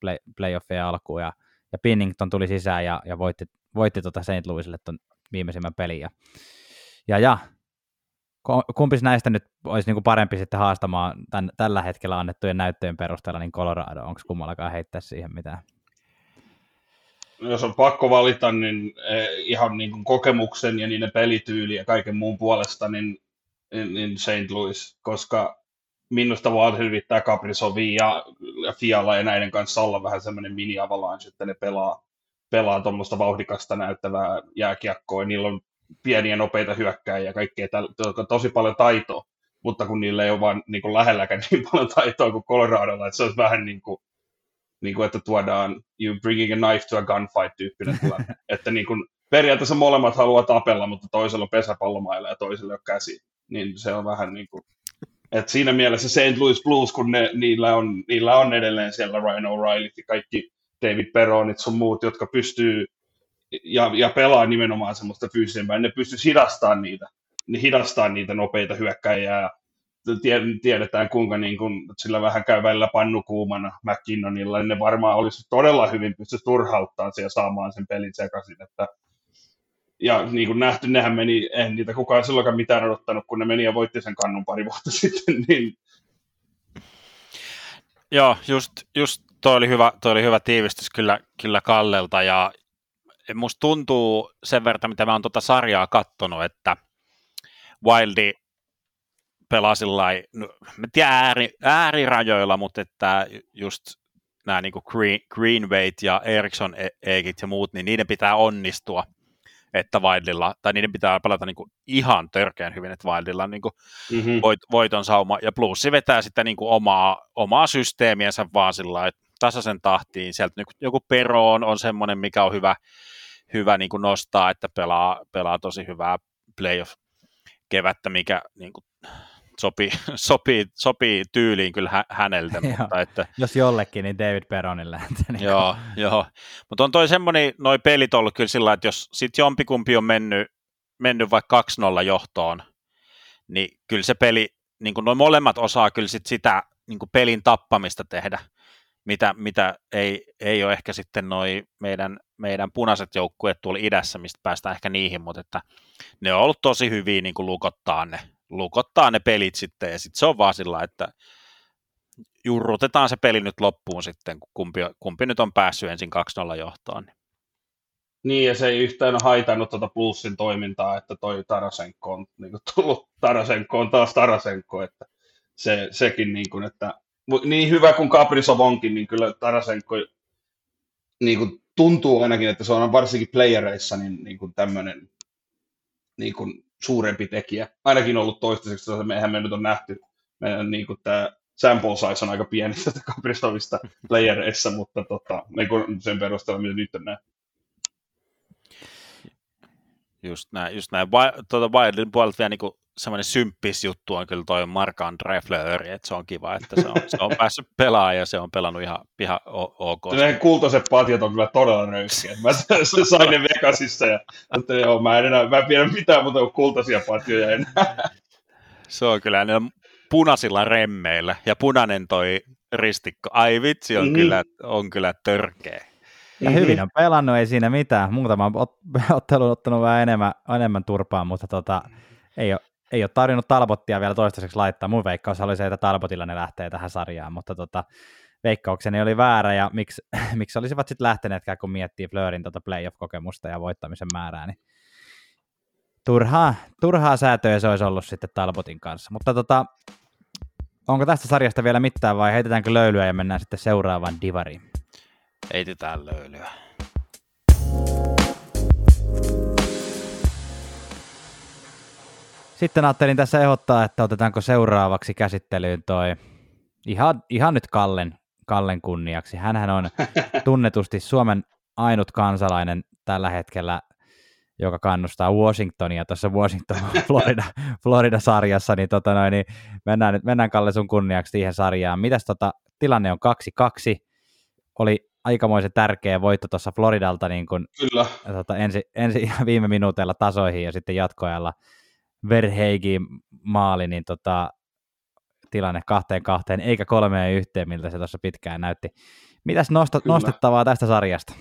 play, playoffien alkuun, ja, ja Pinnington tuli sisään ja, ja voitti, voitti tota St. Louisille tuon viimeisimmän pelin. Ja, ja, ja kumpis näistä nyt olisi niin kuin parempi sitten haastamaan tämän, tällä hetkellä annettujen näyttöjen perusteella, niin Colorado, onko kummallakaan heittää siihen mitään? Jos on pakko valita, niin eh, ihan niin kuin kokemuksen ja niiden pelityyli ja kaiken muun puolesta, niin, niin St. Louis, koska minusta vaan hyvittää Caprisovi ja, ja Fiala ja näiden kanssa olla vähän semmoinen mini-avalanche, että ne pelaa, pelaa tuommoista vauhdikasta näyttävää jääkiekkoa. Niillä on pieniä nopeita hyökkäjiä ja kaikkea, täl- tosi paljon taitoa, mutta kun niillä ei ole vaan niin kuin lähelläkään niin paljon taitoa kuin Coloradolla, että se olisi vähän niin kuin, niin kuin että tuodaan you bringing a knife to a gunfight tyyppinen tilanne. [LAUGHS] että niin kuin, periaatteessa molemmat haluaa tapella, mutta toisella on pesäpallomailla ja toisella on käsi. niin se on vähän niin kuin, et siinä mielessä St. Louis Blues, kun ne, niillä, on, niillä on edelleen siellä Ryan O'Reilly ja kaikki David Peronit sun muut, jotka pystyy ja, ja pelaa nimenomaan semmoista fyysisempää, ne pystyy hidastamaan niitä, niin hidastaa niitä nopeita hyökkäjiä ja tiedetään kuinka niin kun, sillä vähän käy välillä pannukuumana McKinnonilla, niin ne varmaan olisi todella hyvin pysty turhauttaa ja saamaan sen pelin sekaisin, että ja niin kuin nähty, nehän meni, en niitä kukaan silloinkaan mitään odottanut, kun ne meni ja voitti sen kannun pari vuotta [LAUGHS] sitten, niin Joo, just, just toi oli hyvä, toi oli hyvä tiivistys kyllä, kyllä Kallelta ja musta tuntuu sen verran, mitä mä oon tuota sarjaa kattonut, että Wildi pelaa sillä no, ääri, äärirajoilla, mutta että just nämä niin Green, Greenweight ja Eriksson Eikit ja muut, niin niiden pitää onnistua, että Wildilla, tai niiden pitää pelata niin kuin ihan törkeän hyvin, että Wildilla on niin kuin mm-hmm. voit, voiton sauma, ja plussi vetää sitten niin kuin omaa, omaa systeemiänsä vaan sillä että tasaisen tahtiin, sieltä niin joku Peroon on semmoinen, mikä on hyvä, hyvä niin kuin nostaa, että pelaa, pelaa tosi hyvää playoff kevättä, mikä niin kuin, sopii, [LAUGHS] sopii, sopii tyyliin kyllä häneltä. [LAUGHS] mutta että, Jos jollekin, niin David Peronille. Niin joo, joo. mutta on toi semmoinen, noi pelit ollut kyllä sillä että jos sit jompikumpi on mennyt, mennyt vaikka 2-0 johtoon, niin kyllä se peli, niin kuin noin molemmat osaa kyllä sit sitä niin kuin pelin tappamista tehdä, mitä, mitä ei, ei ole ehkä sitten noi meidän, meidän punaiset joukkueet tuolla idässä, mistä päästään ehkä niihin, mutta että ne on ollut tosi hyviä niin kuin lukottaa ne lukottaa ne pelit sitten, ja sitten se on vaan sillä, että jurrutetaan se peli nyt loppuun sitten, kumpi, kumpi nyt on päässyt ensin 2-0 johtoon. Niin. niin, ja se ei yhtään haitannut tuota Pulssin toimintaa, että toi Tarasenko on niin kuin tullut, Tarasenko on taas Tarasenko, että se, sekin niin kuin, että niin hyvä kuin Kaprizov onkin, niin kyllä Tarasenko niin kuin tuntuu ainakin, että se on varsinkin playereissa niin, niin kuin tämmöinen niin kuin suurempi tekijä. Ainakin ollut toistaiseksi, että mehän me nyt on nähty, meidän niin kuin tämä sample size on aika pieni [LAUGHS] tästä Kapristovista playereissa, mutta tota, niin kuin sen perusteella, mitä nyt on nähty. Just näin, just näin. Tuota Wildin puolelta vielä niin semmoinen symppis juttu on kyllä toi Mark-André Fleury, että se on kiva, että se on, se on päässyt pelaamaan ja se on pelannut ihan, ihan ok. Ne kultaiset patjat on kyllä todella röyskiä. Mä sain ne Vegasissa ja että joo, mä en enää, mä en pidä mitään muuta kuin kultaisia patjoja enää. Se on kyllä ne punaisilla remmeillä ja punainen toi ristikko. Ai vitsi, on, mm. kyllä, on kyllä törkeä. Ja hyvin on pelannut, ei siinä mitään. Muutama ot- [LAUGHS] ottelu on ottanut vähän enemmän, enemmän turpaa, mutta tota, ei ole, ei ole tarjonnut Talbottia vielä toistaiseksi laittaa. Mun veikkaus oli se, että Talbotilla ne lähtee tähän sarjaan, mutta tota, veikkaukseni oli väärä, ja miksi, [LAUGHS] miksi olisivat sitten lähteneetkään, kun miettii Fleurin tota playoff-kokemusta ja voittamisen määrää, niin turhaa, turhaa säätöä se olisi ollut sitten Talbotin kanssa. Mutta tota, onko tästä sarjasta vielä mitään vai heitetäänkö löylyä ja mennään sitten seuraavaan divariin? Heitetään löylyä. Sitten ajattelin tässä ehdottaa, että otetaanko seuraavaksi käsittelyyn toi ihan, ihan nyt Kallen, Kallen kunniaksi. Hänhän on [LAUGHS] tunnetusti Suomen ainut kansalainen tällä hetkellä, joka kannustaa Washingtonia tuossa Washington [LAUGHS] Florida, Florida-sarjassa, niin, tota noin, niin mennään, nyt, mennään Kalle sun kunniaksi siihen sarjaan. Mitäs tota, tilanne on 2-2, oli aikamoisen tärkeä voitto tuossa Floridalta niin kun, Kyllä. Tota, ensi, ensi [LAUGHS] viime minuuteilla tasoihin ja sitten jatkoajalla Verheigin maali, niin tota, tilanne kahteen kahteen, eikä kolmeen yhteen, miltä se tuossa pitkään näytti. Mitäs nostat, nostettavaa tästä sarjasta?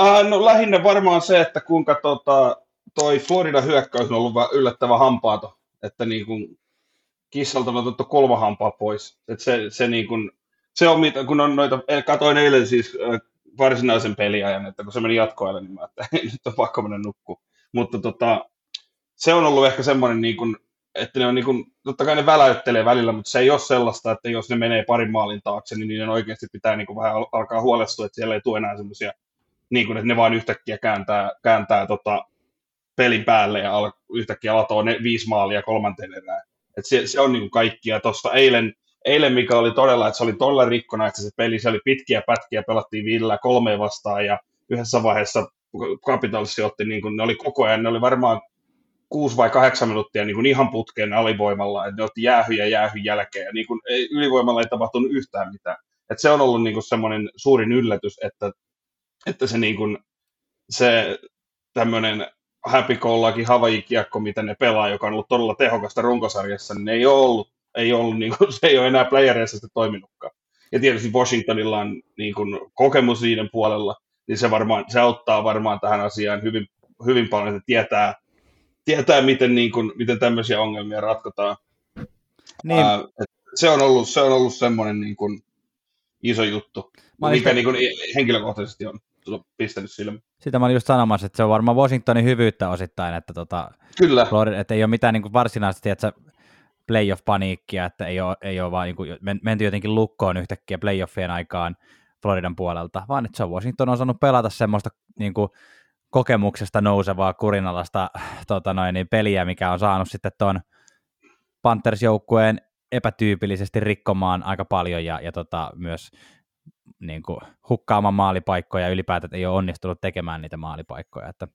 Äh, no lähinnä varmaan se, että kuinka tota, toi Florida hyökkäys on ollut yllättävän hampaato, että niin kuin kissalta on otettu kolme hampaa pois. että se, se, niin kuin, se on mitä, kun on noita, katoin eilen siis äh, varsinaisen peliajan, että kun se meni jatkoajalle, niin mä [LAUGHS] että nyt on pakko mennä nukkuu. Mutta tota, se on ollut ehkä semmoinen, niin kuin, että ne on niin kuin, totta kai ne väläyttelee välillä, mutta se ei ole sellaista, että jos ne menee parin maalin taakse, niin niiden oikeasti pitää niin kuin vähän alkaa huolestua, että siellä ei tule enää semmoisia, niin kuin, että ne vain yhtäkkiä kääntää, kääntää tota, pelin päälle ja al- yhtäkkiä latoo ne viisi maalia kolmanteen erään. Et se, se, on niin kuin kaikkia. Tuosta eilen, eilen, mikä oli todella, että se oli todella rikkona, että se peli, se oli pitkiä pätkiä, pelattiin viidellä kolmeen vastaan ja yhdessä vaiheessa Capitalsi otti, niin kuin, ne oli koko ajan, ne oli varmaan kuusi vai kahdeksan minuuttia niin kuin ihan putkeen alivoimalla, että ne otti jäähy ja jäähy jälkeen, ja niin kuin ei, ylivoimalla ei tapahtunut yhtään mitään. Et se on ollut niin kuin semmoinen suurin yllätys, että, että se, niin kuin, se tämmöinen happy go lucky Hawaii-kiekko, mitä ne pelaa, joka on ollut todella tehokasta runkosarjassa, niin ei ole ollut, ei ollut niin kuin, [LAUGHS] se ei ole enää playereissa sitä toiminutkaan. Ja tietysti Washingtonilla on niin kuin, kokemus siinä puolella, niin se, varmaan, se auttaa varmaan tähän asiaan hyvin, hyvin paljon, että tietää, tietää miten, niin kuin, miten tämmöisiä ongelmia ratkotaan. Niin. Ää, se on ollut, se on ollut semmoinen niin kuin, iso juttu, mä mikä niin kuin, henkilökohtaisesti on pistänyt silmään. Sitä mä olin just sanomassa, että se on varmaan Washingtonin hyvyyttä osittain, että, tota, Kyllä. Florida, että ei ole mitään niin kuin varsinaisesti, että playoff-paniikkia, että ei ole, ei ole vaan niin kuin, menty jotenkin lukkoon yhtäkkiä playoffien aikaan Floridan puolelta, vaan että se on Washington osannut pelata semmoista niin kuin, kokemuksesta nousevaa kurinalasta tota noin, niin peliä, mikä on saanut sitten tuon Panthers-joukkueen epätyypillisesti rikkomaan aika paljon ja, ja tota, myös niin kuin, hukkaamaan maalipaikkoja ja ylipäätään ei ole onnistunut tekemään niitä maalipaikkoja. Että,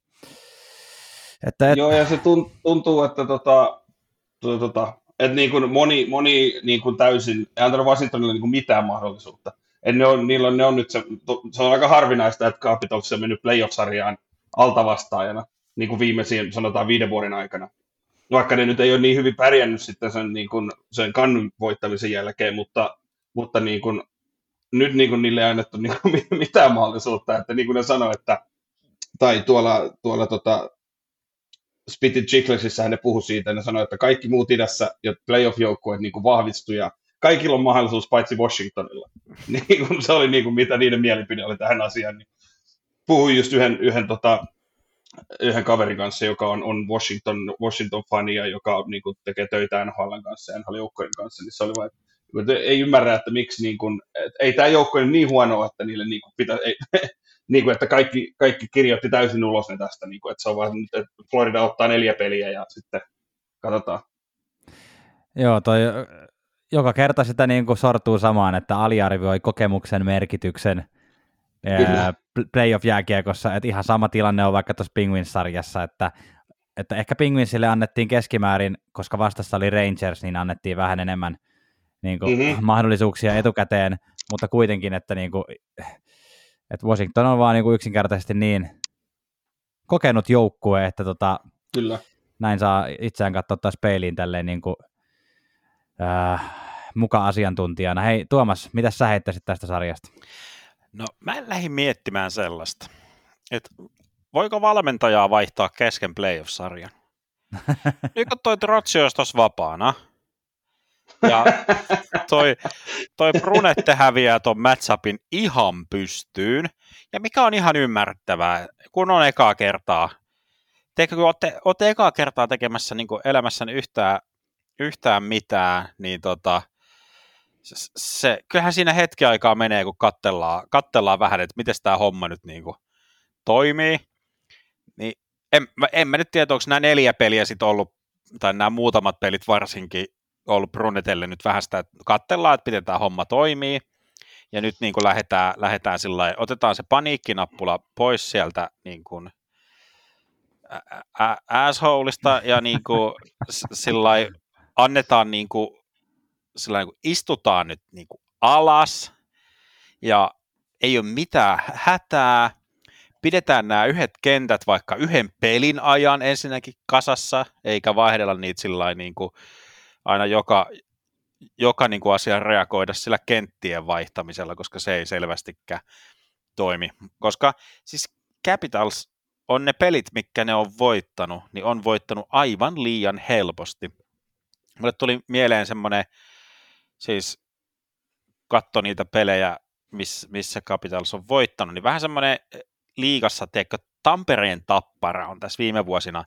että, et... Joo, ja se tuntuu, että tota, tota, tota, että niin kuin moni, moni niin kuin täysin, ei antanut Washingtonille niin kuin mitään mahdollisuutta. Et ne on, niillä on, ne on nyt se, se on aika harvinaista, että Capitals on mennyt playoff-sarjaan altavastaajana niin kuin viimeisiin, sanotaan viiden vuoden aikana. Vaikka ne nyt ei ole niin hyvin pärjännyt sitten sen, niin kuin, sen kannun voittamisen jälkeen, mutta, mutta niin kuin, nyt niin kuin niille ei annettu niin kuin [LAUGHS] mitään mahdollisuutta, että niin kuin ne sanoi, että tai tuolla, tuolla tota, Spitit Chicklesissä ne puhu siitä, ne sanoi, että kaikki muut idässä ja playoff-joukkueet niin vahvistui ja kaikilla on mahdollisuus paitsi Washingtonilla. [LAUGHS] Niin kuin se oli niin kuin, mitä niiden mielipide oli tähän asiaan. Niin puhuin just yhden, yhden, tota, yhden kaverin kanssa, joka on, on Washington, Washington-fania, joka niin kuin, tekee töitä NHL kanssa ja NHL-joukkojen kanssa, niin se oli vain, että ei ymmärrä, että miksi niin kuin, että ei tämä joukkue niin huono, että niille niin kuin, pitää, ei, [LAUGHS] niin kuin, että kaikki, kaikki kirjoitti täysin ulos ne tästä, niin kuin, että se on vaan, että Florida ottaa neljä peliä ja sitten katsotaan. Joo, toi joka kerta sitä niin kuin sortuu samaan, että aliarvioi kokemuksen merkityksen playoff-jääkiekossa, että ihan sama tilanne on vaikka tuossa Penguins-sarjassa, että, että ehkä Penguinsille annettiin keskimäärin, koska vastassa oli Rangers, niin annettiin vähän enemmän niin kuin, mm-hmm. mahdollisuuksia etukäteen, mutta kuitenkin, että, niin kuin, että Washington on vaan niin kuin yksinkertaisesti niin kokenut joukkue, että tota, Kyllä. näin saa itseään katsoa taas peiliin tälleen niin kuin, äh, mukaan asiantuntijana. Hei Tuomas, mitä sä heittäisit tästä sarjasta? No mä lähdin miettimään sellaista, että voiko valmentajaa vaihtaa kesken playoff-sarjan? [LAUGHS] Nyt kun toi Trotsi olisi tuossa vapaana, ja toi, toi Brunette häviää ton matchupin ihan pystyyn, ja mikä on ihan ymmärrettävää, kun on ekaa kertaa, teikö, kun olette, olette ekaa kertaa tekemässä niin elämässäni yhtään, yhtään mitään, niin tota, se, kyllähän siinä hetki aikaa menee, kun kattellaan, kattellaan vähän, että miten tämä homma nyt niin kuin toimii. Niin en, en mä nyt tiedä, onko nämä neljä peliä sitten ollut, tai nämä muutamat pelit varsinkin, ollut Brunetelle nyt vähän sitä, että katsellaan, että miten tämä homma toimii. Ja nyt niin kuin lähdetään, lähdetään sillä otetaan se paniikkinappula pois sieltä niin kuin assholeista ja niin kuin sillä annetaan niin kuin sillä kuin istutaan nyt niin kuin alas ja ei ole mitään hätää. Pidetään nämä yhdet kentät vaikka yhden pelin ajan ensinnäkin kasassa, eikä vaihdella niitä sillä niin kuin aina joka, joka niin kuin asia reagoida sillä kenttien vaihtamisella, koska se ei selvästikään toimi. Koska siis Capitals on ne pelit, mitkä ne on voittanut, niin on voittanut aivan liian helposti. Mulle tuli mieleen semmoinen siis katso niitä pelejä, miss, missä Capitals on voittanut, niin vähän semmoinen eh, liigassa, teekö, Tampereen tappara on tässä viime vuosina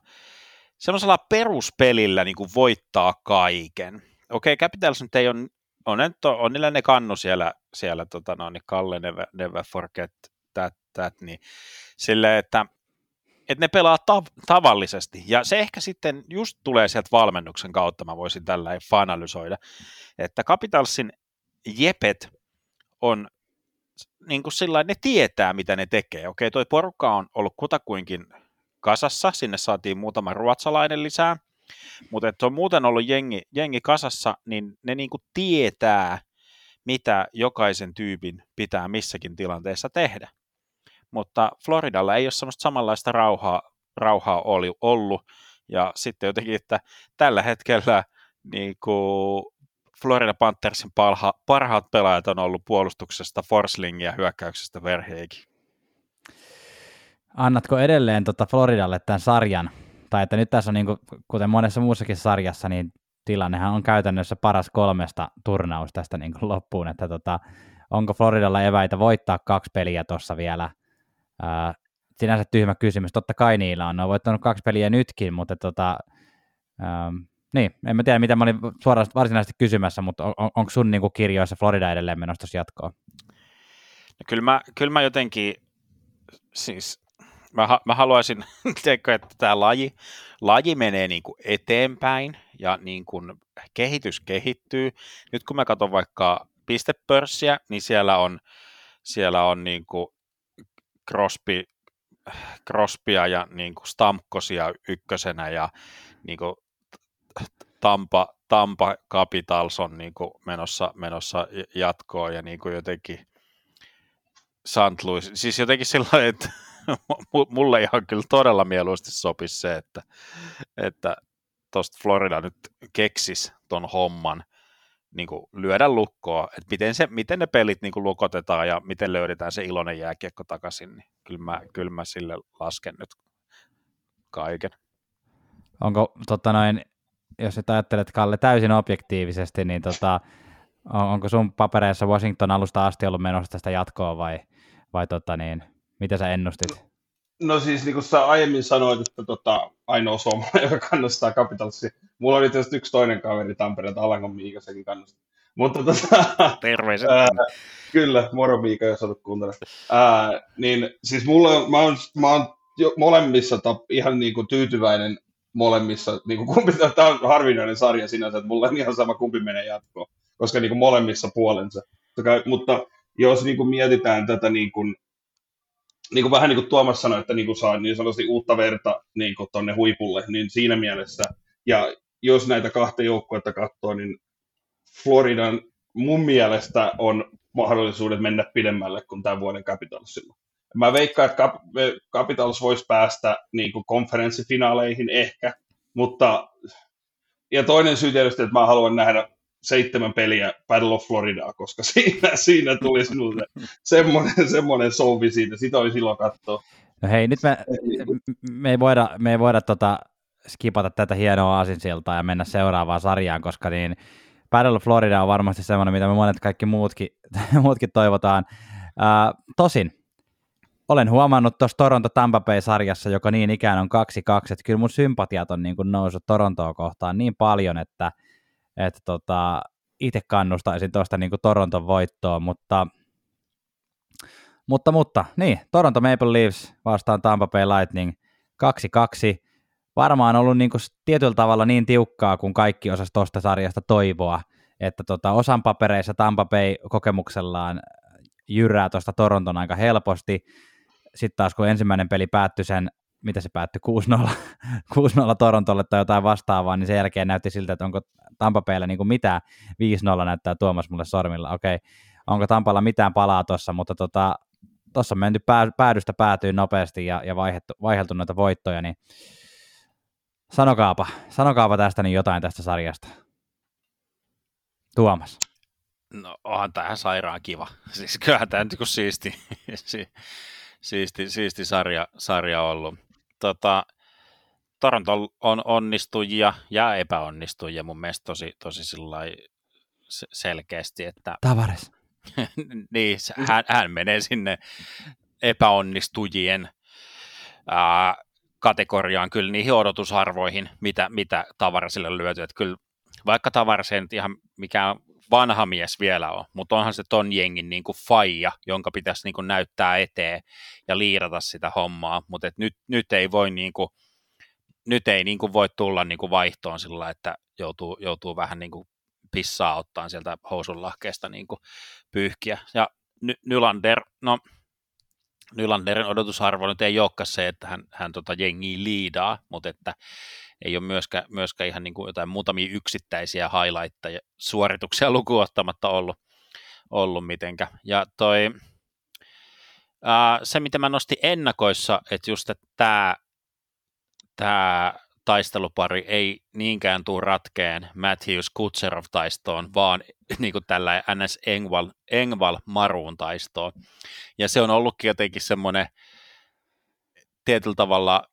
semmoisella peruspelillä niin kuin voittaa kaiken. Okei, okay, Capitals nyt ei ole, on, on niillä ne kannu siellä, siellä tota, no, niin Kalle never, never forget that, that niin sille, että että ne pelaa tav- tavallisesti. Ja se ehkä sitten just tulee sieltä valmennuksen kautta, mä voisin tällä analysoida, että Capitalsin jepet on niin kuin sillä ne tietää, mitä ne tekee. Okei, toi porukka on ollut kutakuinkin kasassa, sinne saatiin muutama ruotsalainen lisää, mutta että on muuten ollut jengi, jengi kasassa, niin ne niinku tietää, mitä jokaisen tyypin pitää missäkin tilanteessa tehdä. Mutta Floridalla ei ole semmoista samanlaista rauhaa, rauhaa oli, ollut, ja sitten jotenkin, että tällä hetkellä niin kuin Florida Panthersin parha, parhaat pelaajat on ollut puolustuksesta Forsling ja hyökkäyksestä Verheegi. Annatko edelleen tota Floridalle tämän sarjan? Tai että nyt tässä on, niin kuin, kuten monessa muussakin sarjassa, niin tilannehan on käytännössä paras kolmesta turnaus tästä niin kuin loppuun, että tota, onko Floridalla eväitä voittaa kaksi peliä tuossa vielä? Ää, sinänsä tyhmä kysymys, totta kai niillä on, ne on voittanut kaksi peliä nytkin, mutta tota, ää, niin, en mä tiedä, mitä mä olin suoraan varsinaisesti kysymässä, mutta on, onko sun niin kuin kirjoissa Florida edelleen menossa jatkoon? No kyllä, mä, kyllä mä jotenkin, siis mä, mä haluaisin, [LAUGHS] teikö, että tämä laji, laji menee niin kuin eteenpäin ja niin kuin kehitys kehittyy. Nyt kun mä katson vaikka pistepörssiä, niin siellä on, siellä on niin kuin Crosby, Crosbya ja niin kuin Stamkosia ykkösenä ja niin kuin Tampa, Tampa Capitals on niin kuin menossa, menossa jatkoon ja niin kuin jotenkin St. Louis, siis jotenkin sillä että [LAUGHS] mulle ihan kyllä todella mieluusti sopisi se, että, että tuosta Florida nyt keksis ton homman niin kuin lyödä lukkoa, että miten, se, miten ne pelit niin kuin lukotetaan ja miten löydetään se iloinen jääkiekko takaisin, niin kyllä mä, kyllä mä sille lasken nyt kaiken. Onko tota noin, jos et ajattelet Kalle täysin objektiivisesti, niin tota, on, onko sun papereissa Washington alusta asti ollut menossa tästä jatkoa vai, vai tota niin, mitä sä ennustit? No siis niin kuin sä aiemmin sanoit, että tota, ainoa suomalainen, [LAUGHS] joka kannustaa Capitalsia. Mulla oli tietysti yksi toinen kaveri Tampereelta, Alangon Miika, sekin kannustaa. Mutta tota, Terveiset. Ää, kyllä, moro Miika, jos olet kuuntelemaan. niin siis mulla, mä oon, mä oon jo molemmissa tap, ihan niin kuin tyytyväinen molemmissa, niin kuin kumpi, [LAUGHS] tämä on harvinainen sarja sinänsä, että mulla on ihan sama kumpi menee jatkoon, koska niin kuin molemmissa puolensa. Mutta jos niin kuin mietitään tätä niin kuin, niin kuin vähän niin kuin Tuomas sanoi, että niin kuin saa niin sanotusti uutta verta niin kuin tonne huipulle, niin siinä mielessä, ja jos näitä kahta joukkuetta katsoo, niin Floridan mun mielestä on mahdollisuudet mennä pidemmälle kuin tämän vuoden Capitalsilla. Mä veikkaan, että Capitals voisi päästä niin kuin konferenssifinaaleihin ehkä, mutta ja toinen syy tietysti, että mä haluan nähdä seitsemän peliä Battle of Floridaa, koska [LAUGHS] siinä, siinä tuli sinulle semmoinen, semmoinen souvi siitä, sitä oli silloin katsoa. No hei, nyt me, me ei voida, me ei voida tota skipata tätä hienoa asinsiltaa ja mennä seuraavaan sarjaan, koska niin Battle of Florida on varmasti semmoinen, mitä me monet kaikki muutkin, [LAUGHS] muutkin toivotaan. Ää, tosin, olen huomannut tuossa Toronto Tampa Bay-sarjassa, joka niin ikään on 2-2, että kyllä mun sympatiat on niin kuin noussut Torontoa kohtaan niin paljon, että, että tota, itse kannustaisin tuosta niin Toronton voittoon, mutta, mutta, mutta niin, Toronto Maple Leafs vastaan Tampa Bay Lightning 2-2, varmaan ollut niin kuin tietyllä tavalla niin tiukkaa, kun kaikki osas tuosta sarjasta toivoa, että tota, osan papereissa Tampa Bay kokemuksellaan jyrää tuosta Toronton aika helposti, sitten taas kun ensimmäinen peli päättyi sen, mitä se päättyi, 6-0, 6-0 [LAUGHS] Torontolle tai jotain vastaavaa, niin sen jälkeen näytti siltä, että onko Tampa Baylla niin kuin mitään, 5-0 näyttää Tuomas mulle sormilla, okei, okay. onko Tampalla mitään palaa tuossa, mutta tota, tuossa on menty pää, päädystä päätyy nopeasti ja, ja vaihettu, vaiheltu noita voittoja, niin sanokaapa, sanokaapa tästä niin jotain tästä sarjasta. Tuomas. No onhan tähän sairaan kiva. [LAUGHS] Siis kyllähän tämä nyt siisti, [LAUGHS] siisti, siisti sarja, sarja ollut. Tota, Toronto on onnistujia ja epäonnistujia mun mielestä tosi, tosi selkeästi. Että, [LAUGHS] Tavares. niin, hän, hän menee sinne epäonnistujien ää, kategoriaan kyllä niihin odotusarvoihin, mitä, mitä Tavaresille lyöty. Että kyllä, vaikka Tavares ei nyt ihan mikään vanha mies vielä on, mutta onhan se ton jengin niin kuin faija, jonka pitäisi niin kuin näyttää eteen ja liirata sitä hommaa, mutta nyt, nyt ei voi niin kuin, nyt ei niin kuin voi tulla niin kuin vaihtoon sillä, että joutuu, joutuu vähän niin kuin pissaa ottaa sieltä housun lahkeesta niin kuin pyyhkiä. Ja Nylander, no Nylanderin odotusarvo nyt ei olekaan se, että hän, hän tota jengiä liidaa, mutta että ei ole myöskään, myöskään ihan niin kuin jotain muutamia yksittäisiä highlightteja suorituksia lukuottamatta ollut, ollut mitenkä. Ja toi, ää, se, mitä mä nostin ennakoissa, että just että tämä, tämä taistelupari ei niinkään tule ratkeen Matthews Kutserov taistoon, vaan [LAUGHS] niin kuin tällä NS Engval, Engval Maruun taistoon. Ja se on ollutkin jotenkin semmoinen tietyllä tavalla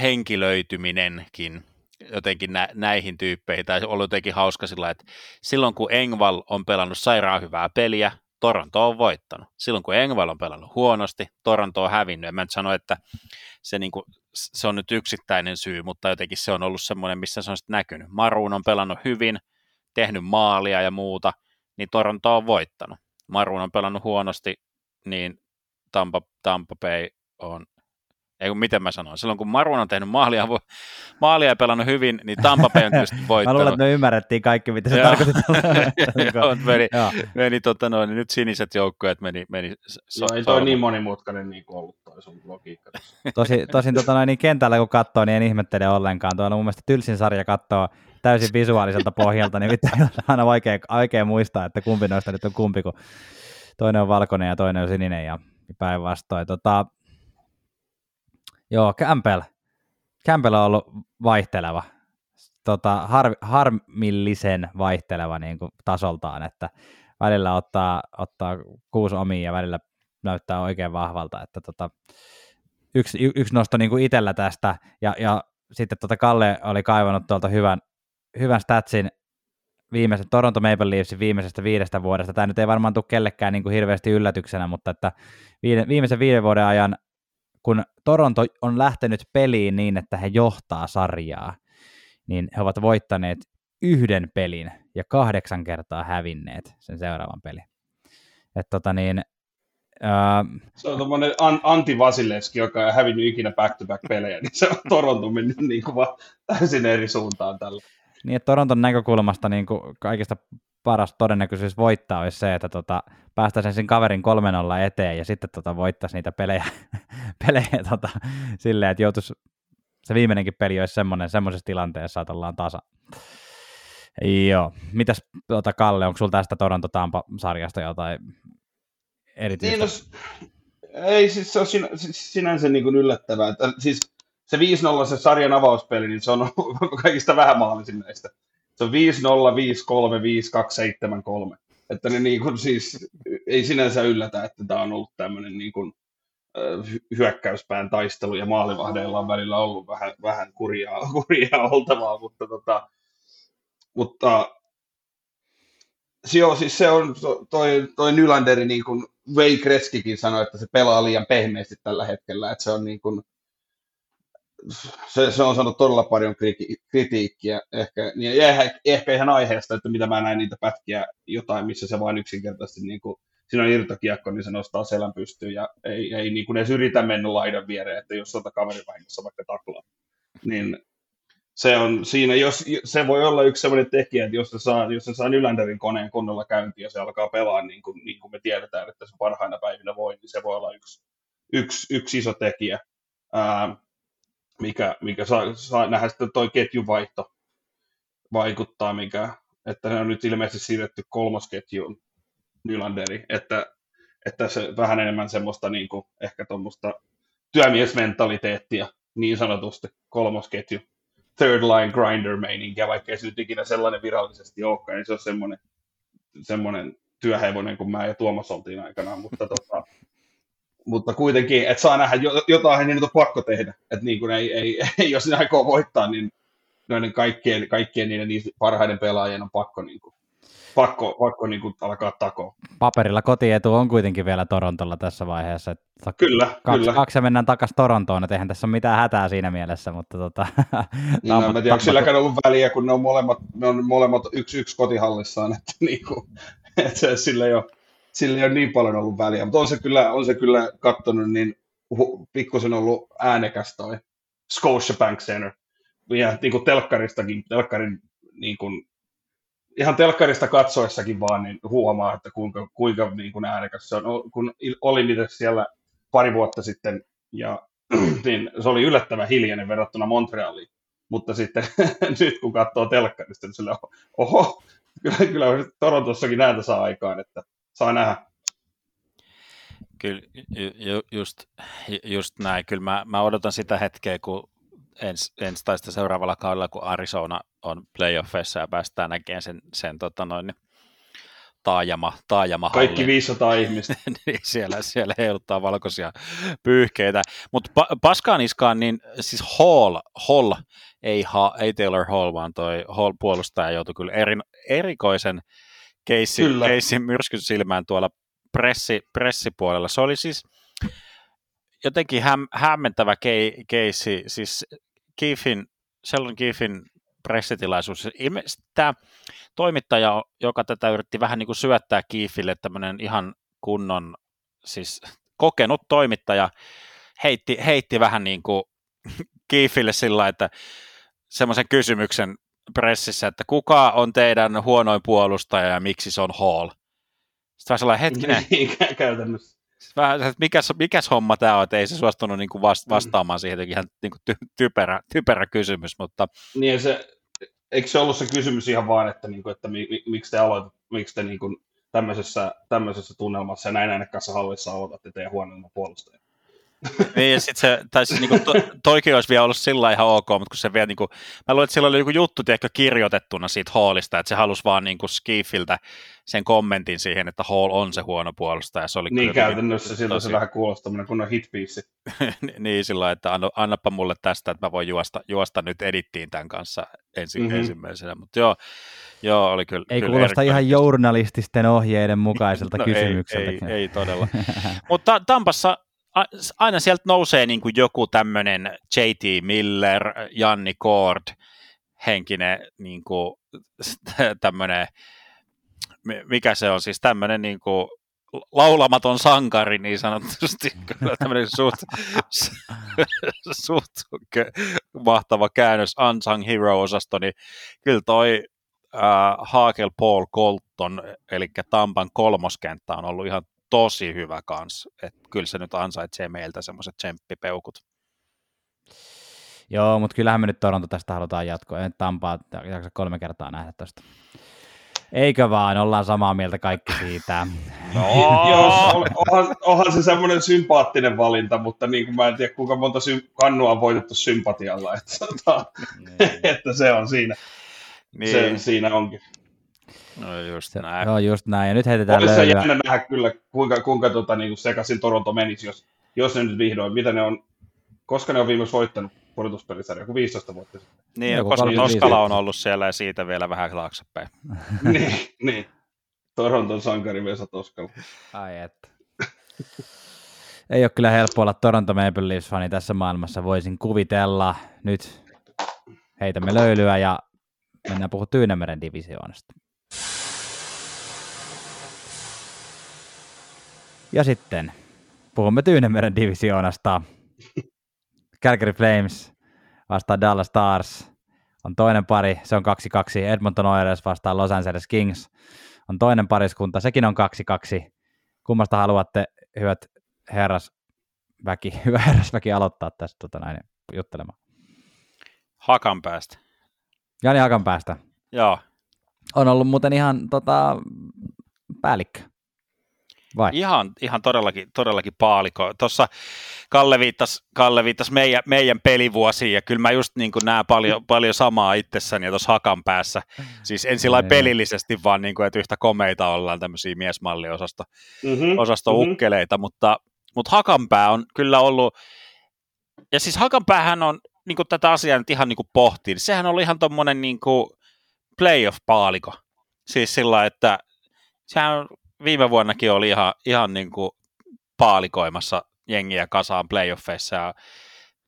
henkilöityminenkin jotenkin nä, näihin tyyppeihin, tai ollut jotenkin hauska sillä, että silloin kun Engval on pelannut sairaan hyvää peliä, Toronto on voittanut. Silloin kun Engval on pelannut huonosti, Toronto on hävinnyt. En mä nyt sano, että se, niin kuin, se on nyt yksittäinen syy, mutta jotenkin se on ollut semmoinen, missä se on sitten näkynyt. Maruun on pelannut hyvin, tehnyt maalia ja muuta, niin Toronto on voittanut. Maruun on pelannut huonosti, niin Tampa, Tampa Bay on ei kun miten mä sanoin, silloin kun Marun on tehnyt maalia, maalia ja pelannut hyvin, niin Tampa Bay on tietysti voittanut. [LAUGHS] mä luulen, että me ymmärrettiin kaikki, mitä se tarkoitti. Joo, [LAUGHS] meni, meni tota noin, niin nyt siniset joukkueet meni, meni so, Joo, ei toi niin monimutkainen niin kuin ollut toi sun logiikka. [LAUGHS] Tosi, tosin tota noin, niin kentällä kun katsoo, niin en ihmettele ollenkaan. Tuo on mun mielestä tylsin sarja katsoo täysin visuaaliselta pohjalta, niin on aina vaikea, vaikea muistaa, että kumpi noista nyt on kumpi, kun toinen on valkoinen ja toinen on sininen ja päinvastoin. Tota, Joo, Campbell. Campbell on ollut vaihteleva, tota, har, harmillisen vaihteleva niin kuin tasoltaan, että välillä ottaa, ottaa kuusi omia ja välillä näyttää oikein vahvalta, että tota, yksi, yksi nosto niin kuin itsellä tästä, ja, ja sitten tota Kalle oli kaivannut tuolta hyvän, hyvän statsin viimeisen Toronto Maple Leafsin viimeisestä viidestä vuodesta. Tämä nyt ei varmaan tule kellekään niin kuin hirveästi yllätyksenä, mutta että viimeisen viiden vuoden ajan kun Toronto on lähtenyt peliin niin, että he johtaa sarjaa, niin he ovat voittaneet yhden pelin ja kahdeksan kertaa hävinneet sen seuraavan pelin. Et tota niin, ää... Se on tuommoinen Antti Vasilevski, joka ei hävinnyt ikinä back-to-back pelejä, niin se on Toronto mennyt niin kuin täysin eri suuntaan tällä. Niin, että Toronton näkökulmasta niin kuin kaikista paras todennäköisyys voittaa olisi se, että tota, päästäisiin sen kaverin 3 eteen ja sitten tota, voittaisi niitä pelejä, [LAUGHS] pelejä tota, silleen, että joutuisi, se viimeinenkin peli olisi semmoinen, semmoisessa tilanteessa, että ollaan tasa. Joo. Mitäs tota, Kalle, onko sulla tästä Toronto-Tampa-sarjasta jotain erityistä? Niin, no, ei, siis se on sinä, siis sinänsä niin kuin yllättävää. Että, siis se 5-0 se sarjan avauspeli, niin se on [LAUGHS] kaikista vähän maalisin näistä se on 5-0, 5-3, 5-2, 7-3. Että ne niin kuin siis, ei sinänsä yllätä, että tämä on ollut tämmöinen niin kuin, hyökkäyspään taistelu ja maalivahdeilla on välillä ollut vähän, vähän kurjaa, [LAUGHS] kurjaa oltavaa, mutta, tota, mutta joo, siis se on toi, toi Nylanderi, niin kuin Wayne Kreskikin sanoi, että se pelaa liian pehmeästi tällä hetkellä, että se on niin kuin, se, se on saanut todella paljon kritiikkiä, ehkä, niin ehkä, ehkä ihan aiheesta, että mitä mä näen niitä pätkiä jotain, missä se vain yksinkertaisesti niin kuin, siinä on irtokiekko, niin se nostaa selän pystyyn ja ei, ei niin kuin edes yritä mennä laidan viereen, että jos sota kaveri vahingossa vaikka taklaa. Niin se on siinä, jos, se voi olla yksi sellainen tekijä, että jos se saa, jos se saa Nylanderin koneen kunnolla käyntiin ja se alkaa pelaa niin kuin, niin kuin me tiedetään, että se parhaina päivinä voi, niin se voi olla yksi, yksi, yksi iso tekijä. Ää, mikä, mikä saa, saa nähdä sitten toi ketjuvaihto vaikuttaa, mikä, että ne on nyt ilmeisesti siirretty kolmosketjuun Nylanderi, että, että se vähän enemmän semmoista niin kuin, ehkä tuommoista työmiesmentaliteettia niin sanotusti kolmosketju, third line grinder meininkiä, vaikka ei se nyt ikinä sellainen virallisesti olekaan, niin se on semmoinen, semmoinen työhevonen kuin mä ja Tuomas oltiin aikanaan, mutta tota, mutta kuitenkin, että saa nähdä, jotain niin on pakko tehdä. Että niin kuin ei, ei, ei, jos ne aikoo voittaa, niin noiden kaikkien, kaikkien niiden parhaiden pelaajien on pakko, niin kuin, pakko, pakko niin kuin alkaa takoa. Paperilla kotietu on kuitenkin vielä Torontolla tässä vaiheessa. Että kyllä, kaksi, kyllä. Kaksi ja mennään takaisin Torontoon, että eihän tässä ole mitään hätää siinä mielessä. Mutta tota, [LAUGHS] niin, no, mä tiedän, onko silläkään ollut väliä, kun ne on molemmat, ne on molemmat yksi yksi kotihallissaan, että, [LAUGHS] niin kuin, että sillä ei ole sillä ei ole niin paljon ollut väliä, mutta on se kyllä, on se kyllä kattonut, niin pikkusen ollut äänekäs toi Scotia Bank Center. Ja niin kuin telkkaristakin, telkkarin niin kuin ihan telkkarista katsoessakin vaan niin huomaa, että kuinka, kuinka niin kuin äänekäs se on. Kun olin itse siellä pari vuotta sitten, ja [CLEARS THROAT] niin se oli yllättävän hiljainen verrattuna Montrealiin. Mutta sitten [LAUGHS] nyt kun katsoo telkkarista, niin sille, oho, kyllä, kyllä Torontossakin näitä saa aikaan, että saa nähdä. Kyllä, ju, just, just näin. Kyllä mä, mä odotan sitä hetkeä, kun ensi, ens tai seuraavalla kaudella, kun Arizona on playoffeissa ja päästään näkemään sen, sen tota noin, taajama, taajama Kaikki 500 ihmistä. [LAUGHS] niin siellä, siellä heiluttaa valkoisia pyyhkeitä. Mutta pa, paskaan iskaan, niin siis Hall, Hall ei, ha, ei Taylor Hall, vaan toi Hall puolustaja joutui kyllä eri, erikoisen keissin, keissin myrskyn silmään tuolla pressi, pressipuolella. Se oli siis jotenkin häm, hämmentävä kei, keissi, siis Kiefin, Sheldon Kiefin pressitilaisuus. Ilmeisesti tämä toimittaja, joka tätä yritti vähän niin kuin syöttää Kiifille, tämmöinen ihan kunnon, siis kokenut toimittaja, heitti, heitti vähän niin kuin Kiifille sillä että semmoisen kysymyksen pressissä, että kuka on teidän huonoin puolustaja ja miksi se on Hall? Sitten vähän sellainen hetkinen. [LAUGHS] Niin, käytännössä. Vähän, että mikäs, mikäs homma tämä on, että ei se suostunut niin kuin vastaamaan siihen, ihan niin kuin ty, typerä, typerä kysymys, mutta... Niin se, eikö se ollut se kysymys ihan vaan, että, niin kuin, että mi, mi, miksi te aloitat, miksi te niin kuin, tämmöisessä, tämmöisessä tunnelmassa ja näin kanssa hallissa aloitatte teidän huonoimman puolustajan? Niin, ja sitten se, tai siis niinku, to, toikin olisi vielä ollut sillä ihan ok, mutta kun se vielä, niinku, mä luulen, että sillä oli joku juttu tiedätkö, kirjoitettuna siitä Hallista, että se halusi vaan niinku Skifiltä sen kommentin siihen, että Hall on se huono puolustaja. Se oli niin käytännössä, siltä tosi... se vähän kuulostaa kun on hitpiisi. [LAUGHS] niin, sillä että anna, annapa mulle tästä, että mä voin juosta, juosta nyt edittiin tämän kanssa ensi, mm-hmm. ensimmäisenä, mutta joo, Joo, oli kyllä. Ei kyllä kuulosta ihan journalististen ohjeiden mukaiselta [LAUGHS] no kysymykseltä. Ei, ei, ei todella. [LAUGHS] Mutta Tampassa aina sieltä nousee niin kuin joku tämmöinen J.T. Miller, Janni Kord, henkinen niin kuin, [LAUGHS] tämmöinen, mikä se on siis tämmöinen niin kuin, laulamaton sankari niin sanotusti, [LAUGHS] tämmöinen suht, [LAUGHS] suht mahtava käännös Unsung Hero-osasto, niin kyllä toi äh, Haakel Paul Colton, eli Tampan kolmoskenttä on ollut ihan tosi hyvä kans. että kyllä se nyt ansaitsee meiltä semmoiset tsemppipeukut. Joo, mutta kyllähän me nyt Toronto tästä halutaan jatkoa. En Tampaa jaksa kolme kertaa nähdä tästä. Eikö vaan, ollaan samaa mieltä kaikki siitä. [LAUGHS] No. Joo, onhan, onhan se semmoinen sympaattinen valinta, mutta niin kuin mä en tiedä, kuinka monta sy- kannua on voitettu sympatialla, että, tota, niin. [LAUGHS] että se on siinä. Niin. Se siinä onkin. No just näin. Joo, just näin. Ja nyt heitetään Olisi löylyä. se jännä nähdä kyllä, kuinka, kuinka tota, niin kuin sekaisin Toronto menisi, jos, jos ne nyt vihdoin, mitä ne on, koska ne on viimeksi voittanut pudotuspelisarja, joku 15 vuotta sitten. Niin, Joku koska Toskala on ollut siellä ja siitä vielä vähän taaksepäin. [LAUGHS] niin, niin. Toronton sankari Vesa Toskala. Ai että. Ei ole kyllä helppo olla Toronto Maple Leafs-fani tässä maailmassa, voisin kuvitella. Nyt heitämme löylyä ja mennään puhua Tyynemeren divisioonasta. Ja sitten puhumme Tyynemeren divisioonasta. Calgary Flames vastaa Dallas Stars on toinen pari, se on 2-2. Edmonton Oilers vastaa Los Angeles Kings on toinen pariskunta, sekin on 2-2. Kummasta haluatte, hyvät herras väki, [LAUGHS] hyvä herrasväki aloittaa tästä tota näin, juttelemaan? Hakan päästä. Jani Hakan päästä. Joo. On ollut muuten ihan tota, päällikkö. Vai? Ihan, ihan todellakin, todellakin paaliko. Tuossa Kalle viittasi, Kalle viittasi meidän, meidän pelivuosiin, ja kyllä mä just niin näen paljon, paljon samaa itsessäni tuossa hakan päässä. Siis en sillä pelillisesti, vaan niin kuin, että yhtä komeita ollaan tämmöisiä miesmalliosasto mm-hmm, osasto mm-hmm. ukkeleita, mutta, mutta hakanpää on kyllä ollut, ja siis hakanpäähän on niin kuin tätä asiaa nyt ihan niin kuin pohtii, sehän oli ihan tuommoinen niin playoff-paaliko. Siis sillä että sehän viime vuonnakin oli ihan, ihan niin kuin paalikoimassa jengiä kasaan playoffeissa ja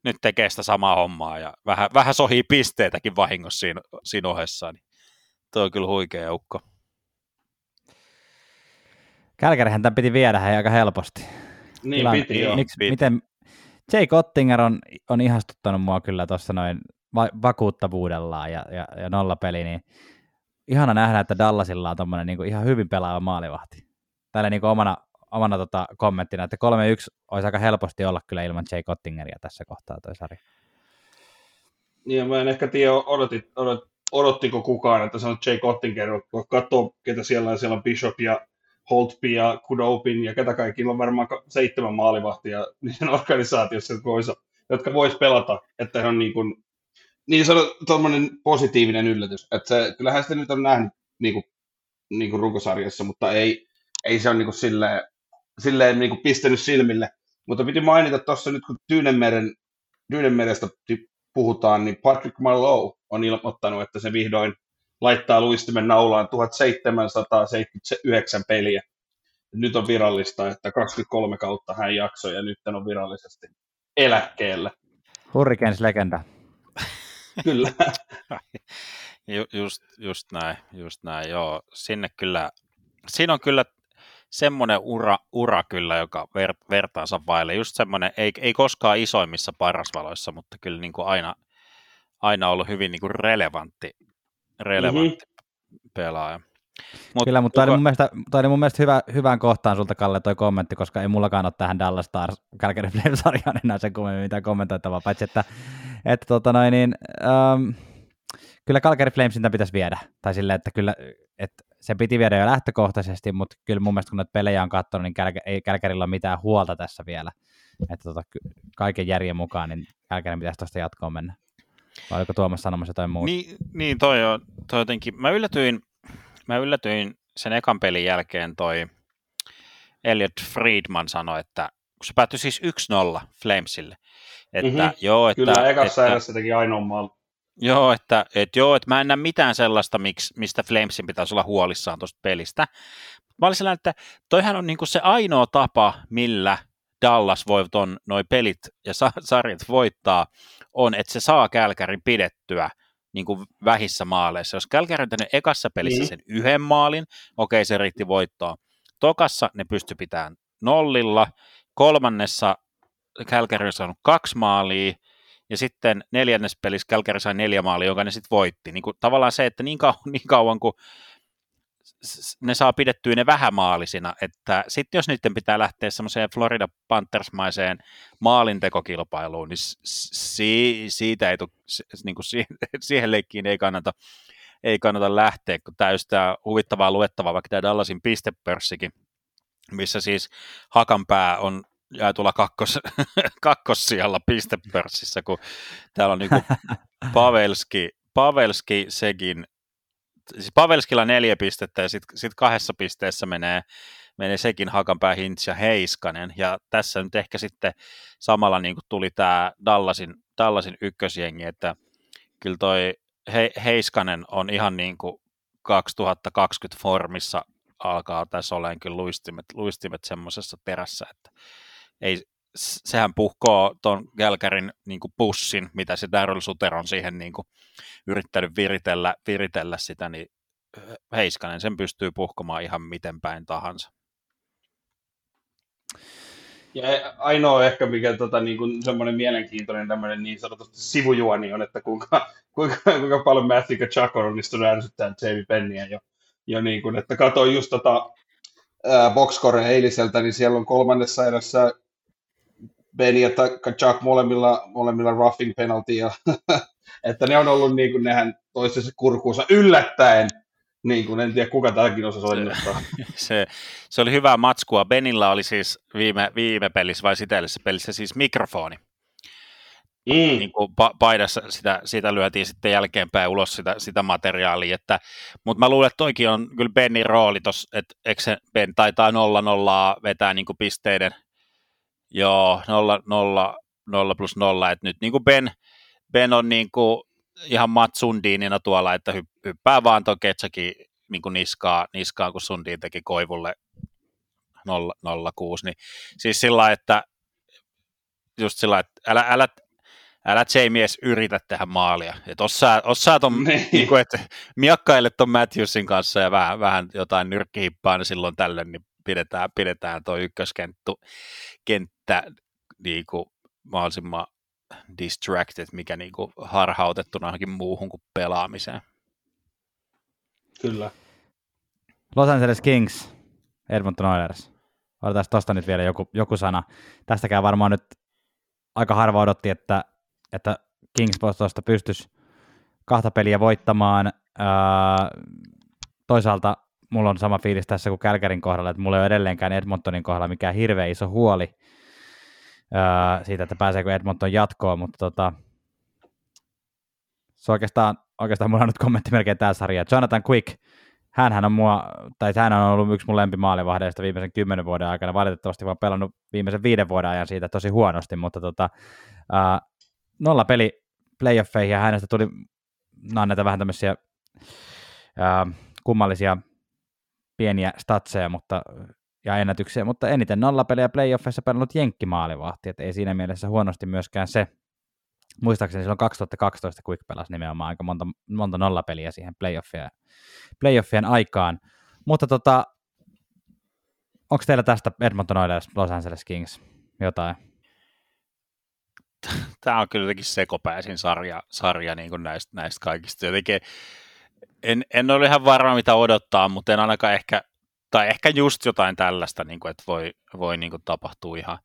nyt tekee sitä samaa hommaa ja vähän, vähän sohii pisteitäkin vahingossa siinä, siinä ohessa, niin tuo on kyllä huikea ukko. Kälkärihän tämän piti viedä aika helposti. Niin Tilan, piti, joo. Miksi, piti. Miten, Jake Ottinger on, on ihastuttanut mua kyllä tuossa noin va- vakuuttavuudellaan ja, ja, ja nollapeli, niin ihana nähdä, että Dallasilla on tommonen niin ihan hyvin pelaava maalivahti. Tällä niin omana, omana tota, kommenttina, että 3-1 olisi aika helposti olla kyllä ilman Jay Cottingeria tässä kohtaa toi sarja. Niin, mä en ehkä tiedä, odotit, odot, odottiko kukaan, että se on Jay Cottinger, kun katsoo, ketä siellä on, siellä on Bishop ja Holtby ja Kudopin ja ketä kaikilla on varmaan seitsemän maalivahtia niiden organisaatiossa, jotka vois pelata, että he on niin kuin, niin sanottu positiivinen yllätys. Että se, kyllähän sitä nyt on nähnyt niin kuin, niin kuin runkosarjassa, mutta ei, ei se ole niin kuin silleen, silleen niin kuin pistänyt silmille. Mutta piti mainita tuossa nyt, kun Tyynenmeren, Tyynenmerestä puhutaan, niin Patrick Mallow on ilmoittanut, että se vihdoin laittaa luistimen naulaan 1779 peliä. Nyt on virallista, että 23 kautta hän jaksoi ja nyt on virallisesti eläkkeellä. Hurricanes-legenda. [LAUGHS] Kyllä. Ju, just, just näin, just näin, joo. Sinne kyllä, siinä on kyllä semmoinen ura, ura kyllä, joka ver, vertaansa vaille. Just semmoinen, ei, ei koskaan isoimmissa parasvaloissa, mutta kyllä niin kuin aina, aina ollut hyvin niin kuin relevantti, relevantti mm-hmm. pelaaja. Mut, Kyllä, mutta tämä oli mun mielestä, oli mun mielestä hyvä, hyvään kohtaan sulta, Kalle, toi kommentti, koska ei mullakaan ole tähän Dallas Stars Calgary Flames-sarjaan enää sen kummemmin mitään kommentoitavaa, paitsi että, että tota noin, niin, um, kyllä Calgary Flamesinta pitäisi viedä, tai silleen, että kyllä, että se piti viedä jo lähtökohtaisesti, mutta kyllä mun mielestä kun noita pelejä on katsonut, niin Kälkä, ei Kälkärillä ole mitään huolta tässä vielä, että tota, kaiken järjen mukaan, niin Kälkärin pitäisi tuosta jatkoon mennä. Vai oliko Tuomas sanomassa jotain muuta? Niin, niin toi, on, toi jotenkin, mä yllätyin, mä yllätyin sen ekan pelin jälkeen toi Elliot Friedman sanoi, että kun se päättyi siis 1-0 Flamesille, että mm-hmm. joo, että... Kyllä, ekassa erässä teki ainoa maali. Joo, että, että, joo, että mä en näe mitään sellaista, miksi, mistä Flamesin pitäisi olla huolissaan tuosta pelistä. Mä olin sellainen, että toihan on niinku se ainoa tapa, millä Dallas voi ton noi pelit ja sa- sarjat voittaa, on, että se saa Kälkärin pidettyä niin kuin vähissä maaleissa. Jos Kälkäri on tehnyt ekassa pelissä mm. sen yhden maalin, okei se riitti voittoa. Tokassa ne pysty pitämään nollilla, kolmannessa Kälkäri on saanut kaksi maalia, ja sitten neljännes pelissä Kälkäri sai neljä maalia, jonka ne sitten voitti. Niin kuin, tavallaan se, että niin kauan, [LAUGHS] niin kauan kuin ne saa pidettyä ne vähämaalisina, että sitten jos niiden pitää lähteä semmoiseen Florida Panthersmaiseen maalintekokilpailuun, niin si- siitä ei tule, niin kuin [LAUGHS] siihen leikkiin ei kannata, ei kannata lähteä, kun täystää huvittavaa luettavaa, vaikka tämä Dallasin pistepörssikin, missä siis Hakanpää on jaetulla kakkos, [LAUGHS] kakkossijalla pistepörssissä, kun täällä on niin [LAUGHS] Pavelski, Pavelski, Segin, siis Pavelskilla neljä pistettä ja sitten sit kahdessa pisteessä menee, menee sekin Hakanpää, Hintz ja Heiskanen. Ja tässä nyt ehkä sitten samalla niin kuin tuli tämä Dallasin, Dallasin ykkösjengi, että kyllä toi He, Heiskanen on ihan niin kuin 2020 formissa alkaa tässä olemaan kyllä luistimet, luistimet semmoisessa perässä, että ei, sehän puhkoo tuon Gälkärin niin pussin, mitä se Daryl Suter on siihen niin kuin, yrittänyt viritellä, viritellä sitä, niin Heiskanen sen pystyy puhkomaan ihan miten päin tahansa. Ja ainoa ehkä, mikä tota, niin kuin semmoinen mielenkiintoinen tämmöinen niin sanotusti sivujuoni on, että kuinka, kuinka, kuinka paljon Matthew Kachak on onnistunut ärsyttämään Jamie Penniä jo, jo niin kuin, että katsoin just tota, boxcore eiliseltä, niin siellä on kolmannessa erässä Ben ja Chuck molemmilla, molemmilla roughing penalty, ja, [LAUGHS] että ne on ollut niin kuin nehän toistensa kurkuunsa yllättäen, niin kuin en tiedä kuka tämäkin osasi onnittaa. [LAUGHS] se, se, oli hyvää matskua. Benillä oli siis viime, viime pelissä vai sitä pelissä siis mikrofoni. Mm. Niin kuin paidassa sitä, sitä lyötiin sitten jälkeenpäin ulos sitä, sitä materiaalia, että, mutta mä luulen, että toikin on kyllä Benin rooli tuossa, että eikö se Ben taitaa nolla nollaa vetää niin kuin pisteiden Joo, 0, 0, 0 plus 0, että nyt niin kuin Ben, ben on niin kuin ihan Matt Sundinina tuolla, että hyppää vaan tuon Ketsakin niin kuin niskaa, niskaa, kun Sundin teki Koivulle 0, 06, niin siis sillä että just sillä että älä, älä, älä Jamies yritä tehdä maalia. Että osaa, osaa ton, [LAUGHS] niin. kuin, että miakkaille ton Matthewsin kanssa ja vähän, vähän jotain nyrkkihippaa niin silloin tällöin, niin pidetään, pidetään tuo ykköskenttä kenttä niin kuin mahdollisimman distracted, mikä niin kuin harhautettuna johonkin muuhun kuin pelaamiseen. Kyllä. Los Angeles Kings, Edmonton Oilers. Otetaan tuosta nyt vielä joku, joku sana. Tästäkään varmaan nyt aika harva odotti, että, että Kings tuosta pystyisi kahta peliä voittamaan. Öö, toisaalta mulla on sama fiilis tässä kuin Kälkärin kohdalla, että mulla ei ole edelleenkään Edmontonin kohdalla mikään hirveän iso huoli öö, siitä, että pääseekö Edmonton jatkoon, mutta tota, se oikeastaan, oikeastaan mulla on nyt kommentti melkein tämä sarja. Jonathan Quick, hänhän on mua, tai hän on ollut yksi mun lempimaalivahdeista viimeisen kymmenen vuoden aikana, valitettavasti vaan pelannut viimeisen viiden vuoden ajan siitä tosi huonosti, mutta tota, ää, nolla peli playoffeihin ja hänestä tuli no, näitä vähän tämmöisiä ää, kummallisia pieniä statseja mutta, ja ennätyksiä, mutta eniten nollapelejä playoffeissa pelannut jenkkimaalivahti, että ei siinä mielessä huonosti myöskään se. Muistaakseni silloin 2012 Quick pelasi nimenomaan aika monta, monta nollapeliä siihen playoffien, playoffien aikaan. Mutta tota, onko teillä tästä Edmonton Oilers, Los Angeles Kings jotain? Tämä on kyllä jotenkin sekopäisin sarja, sarja niin kuin näistä, näistä kaikista. Jotenkin en, en ole ihan varma, mitä odottaa, mutta en ainakaan ehkä, tai ehkä just jotain tällaista, niin kuin, että voi, voi niin kuin tapahtua ihan,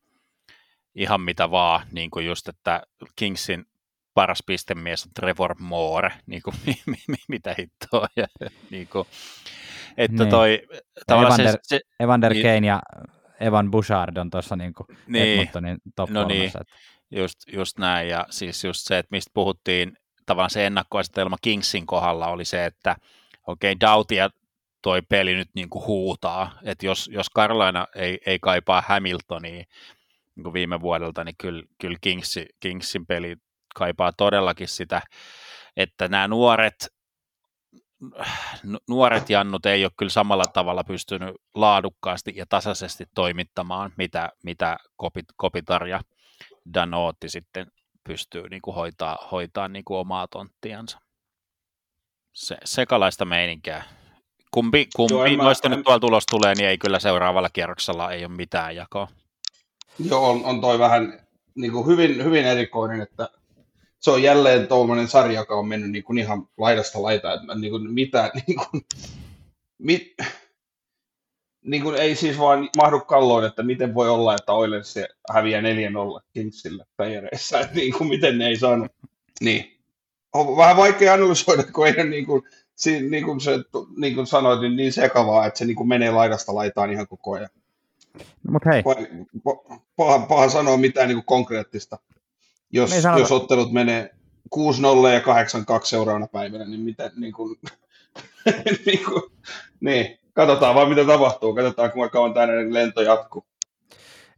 ihan mitä vaan, niin kuin just, että Kingsin paras pistemies on Trevor Moore, niin kuin, [LAUGHS] mitä hittoa. Ja, niin kuin, että niin. toi, Evander, se, se, Evander niin, Kane ja Evan Bouchard on tuossa niin kuin niin, Edmontonin top no niin, just, just näin, ja siis just se, että mistä puhuttiin tavallaan se ennakkoasetelma Kingsin kohdalla oli se, että okei, okay, Dautia toi peli nyt niin kuin huutaa, että jos, jos Carolina ei, ei kaipaa Hamiltonia niin kuin viime vuodelta, niin kyllä, kyllä Kingsi, Kingsin peli kaipaa todellakin sitä, että nämä nuoret, nuoret jannut ei ole kyllä samalla tavalla pystynyt laadukkaasti ja tasaisesti toimittamaan, mitä, mitä Kopitar ja Danootti sitten pystyy niin kuin hoitaa, hoitaa niin kuin omaa tonttiansa. Se, sekalaista meininkiä. Kumpi, kumpi Joo, noista mä, nyt tuolla tulos tulee, niin ei kyllä seuraavalla kierroksella ei ole mitään jakoa. Joo, on, on toi vähän niin kuin hyvin, hyvin erikoinen, että se on jälleen tuollainen sarja, joka on mennyt niin kuin ihan laidasta laitaan, että niin kuin mitä, niin kuin, mit, niin kuin ei siis vaan mahdu kalloon, että miten voi olla, että Oilers häviää 4-0 Kingsille playereissa, että [LAUGHS] niin kuin miten ne ei saanut. Niin. On vähän vaikea analysoida, kun ei ole niin kuin, niin kuin, se, niin kuin sanoit, niin, niin sekavaa, että se niin kuin menee laidasta laitaan ihan koko ajan. No, mutta hei. Paha, paha sanoa mitään niin kuin konkreettista. Jos, jos ottelut menee 6-0 ja 8-2 seuraavana päivänä, niin miten niin kuin, [LAUGHS] niin, kuin, niin katsotaan vaan mitä tapahtuu, katsotaan kuinka kauan tämä lento jatkuu.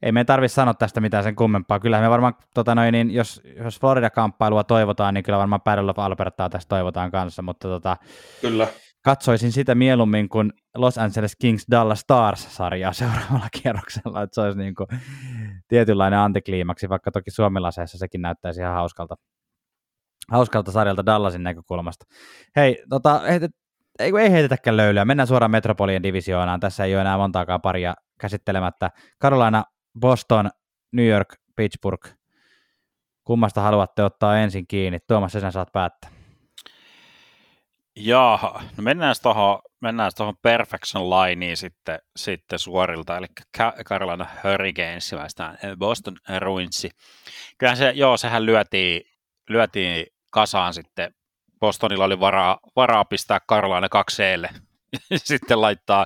Ei me tarvitse sanoa tästä mitään sen kummempaa. Kyllä me varmaan, tota noin, niin jos, jos Florida-kamppailua toivotaan, niin kyllä varmaan Battle of Albertaa tästä toivotaan kanssa, mutta tota, kyllä. katsoisin sitä mieluummin kuin Los Angeles Kings Dallas Stars-sarjaa seuraavalla [LAUGHS] kierroksella, että se olisi niin kuin tietynlainen antikliimaksi, vaikka toki suomilaseessa sekin näyttäisi ihan hauskalta, hauskalta sarjalta Dallasin näkökulmasta. Hei, tota, ei, ei heitetäkään löylyä, mennään suoraan Metropolien divisioonaan, tässä ei ole enää montaakaan paria käsittelemättä. Carolina, Boston, New York, Pittsburgh, kummasta haluatte ottaa ensin kiinni? Tuomas, sinä saat päättää. Jaha, no mennään tuohon mennään tuohon Perfection Lineen sitten, sitten suorilta, eli Carolina Hurricanes vastaan Boston Bruinsi. Kyllähän se, joo, sehän lyötiin, lyötiin kasaan sitten Bostonilla oli varaa, varaa pistää Carolina kakseelle, [LAUGHS] sitten laittaa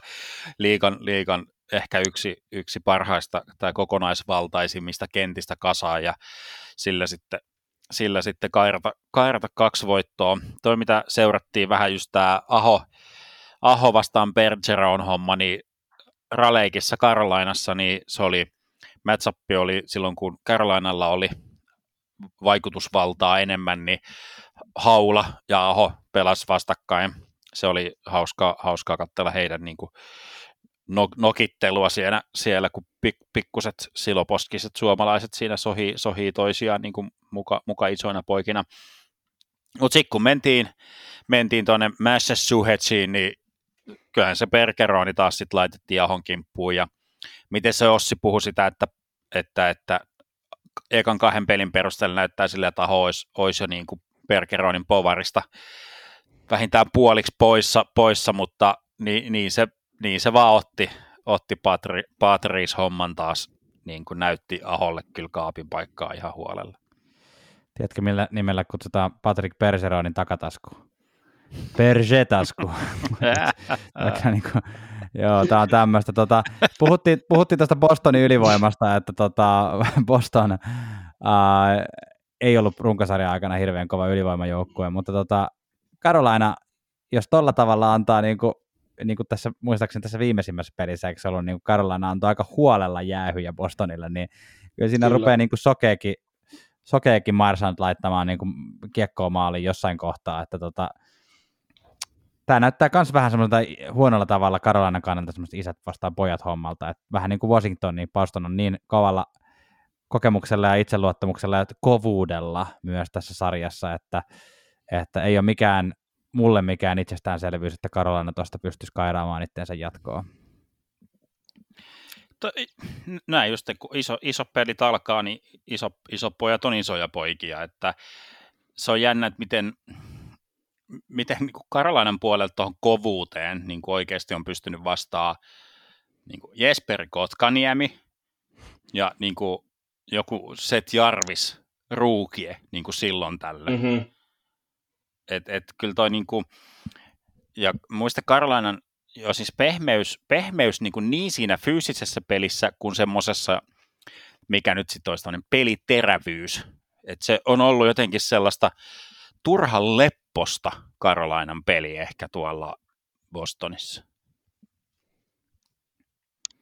liikan, liikan ehkä yksi, yksi parhaista tai kokonaisvaltaisimmista kentistä kasaan ja sillä sitten, sillä sitten kairata, kairata kaksi voittoa. Toi mitä seurattiin vähän just tämä Aho, Aho vastaan Bergeron homma, niin Raleikissa Carolinassa, niin se oli, matchup oli silloin kun Carolinalla oli vaikutusvaltaa enemmän, niin Haula ja Aho pelas vastakkain. Se oli hauskaa, hauskaa katsella heidän niin kuin, nokittelua siellä, siellä kun pik, pikkuset siloposkiset suomalaiset siinä sohii, sohii toisiaan niin kuin muka, muka isoina poikina. Mutta sitten kun mentiin, mentiin tuonne Massachusettsiin, niin kyllähän se Perkeroni taas sitten laitettiin Ahon kimppuun. Ja miten se Ossi puhui sitä, että, että, että ekan kahden pelin perusteella näyttää sille, että Aho olisi, olisi jo niin kuin Bergeronin povarista vähintään puoliksi poissa, poissa mutta niin, niin, se, niin se vaan otti, otti Patri, Patris homman taas, niin kuin näytti Aholle kyllä kaapin paikkaa ihan huolella. Tiedätkö, millä nimellä kutsutaan Patrick Perseronin takatasku? Pergetasku. [LAUGHS] niin kuin, joo, tämä on tämmöistä. Tota, puhuttiin, puhuttiin tästä Bostonin ylivoimasta, että tota, Boston ää, ei ollut runkosarjan aikana hirveän kova ylivoimajoukkue, mutta tota, Carolina, jos tolla tavalla antaa niin kuin, niin kuin tässä, muistaakseni tässä viimeisimmässä pelissä, eikö se ollut, niin kuin Carolina antoi aika huolella jäähyjä Bostonille, niin kyllä siinä kyllä. rupeaa niin kuin sokeekin, sokeekin Marsant laittamaan niin kuin kiekkoa maaliin jossain kohtaa, että tota, tämä näyttää myös vähän semmoista huonolla tavalla Karolainen kannalta semmoista isät vastaan pojat hommalta, että vähän niin kuin Washington, niin Boston on niin kovalla kokemuksella ja itseluottamuksella ja kovuudella myös tässä sarjassa, että, että ei ole mikään, mulle mikään itsestäänselvyys, että Karolaina tuosta pystyisi kairaamaan itseensä jatkoon. Näin just, kun iso, iso pelit alkaa, niin iso, iso pojat on isoja poikia, että se on jännä, että miten, miten niin kuin Karolainan puolelta tuohon kovuuteen niin kuin oikeasti on pystynyt vastaa niin Jesper Kotkaniemi ja niin kuin joku Set Jarvis ruukie niin kuin silloin tällä. Mm-hmm. Et, et, kyllä toi niin kuin, ja muista Karolainan jo siis pehmeys, pehmeys niin, kuin niin siinä fyysisessä pelissä kuin semmoisessa, mikä nyt sitten olisi peliterävyys. Et se on ollut jotenkin sellaista turhan lepposta Karolainan peli ehkä tuolla Bostonissa.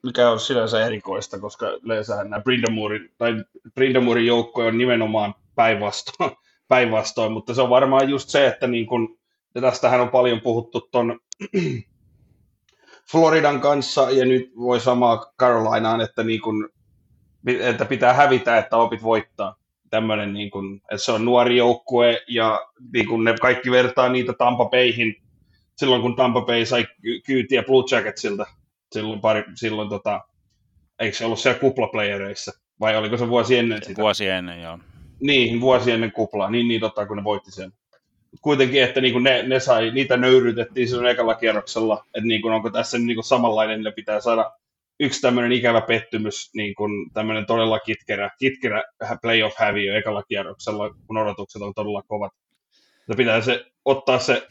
Mikä on sinänsä erikoista, koska yleensähän nämä Brindamurin, tai Brindamurin joukkoja on nimenomaan päinvastoin, päinvastoin, mutta se on varmaan just se, että niin kun, ja tästähän on paljon puhuttu ton [CLEARS THROAT] Floridan kanssa, ja nyt voi samaa Carolinaan, että, niin kun, että pitää hävitä, että opit voittaa. Tämmöinen, niin kuin, että se on nuori joukkue ja niin kuin ne kaikki vertaa niitä Tampa Bayhin. Silloin, kun Tampa Bay sai kyytiä Blue Jacketsilta silloin, pari, silloin tota, eikö se ollut siellä kuplaplayereissa vai oliko se vuosi ennen sitä? Vuosi ennen, joo. Niin, vuosi ennen kuplaa, niin, niin totta, kun ne voitti sen. Kuitenkin, että niin kuin ne, ne sai, niitä nöyrytettiin silloin ekalla kierroksella, että niin kuin, onko tässä niin kuin samanlainen, ne pitää saada yksi tämmöinen ikävä pettymys, niin kuin tämmöinen todella kitkerä, kitkerä playoff häviö ekalla kierroksella, kun odotukset on todella kovat. Ja pitää se, ottaa, se,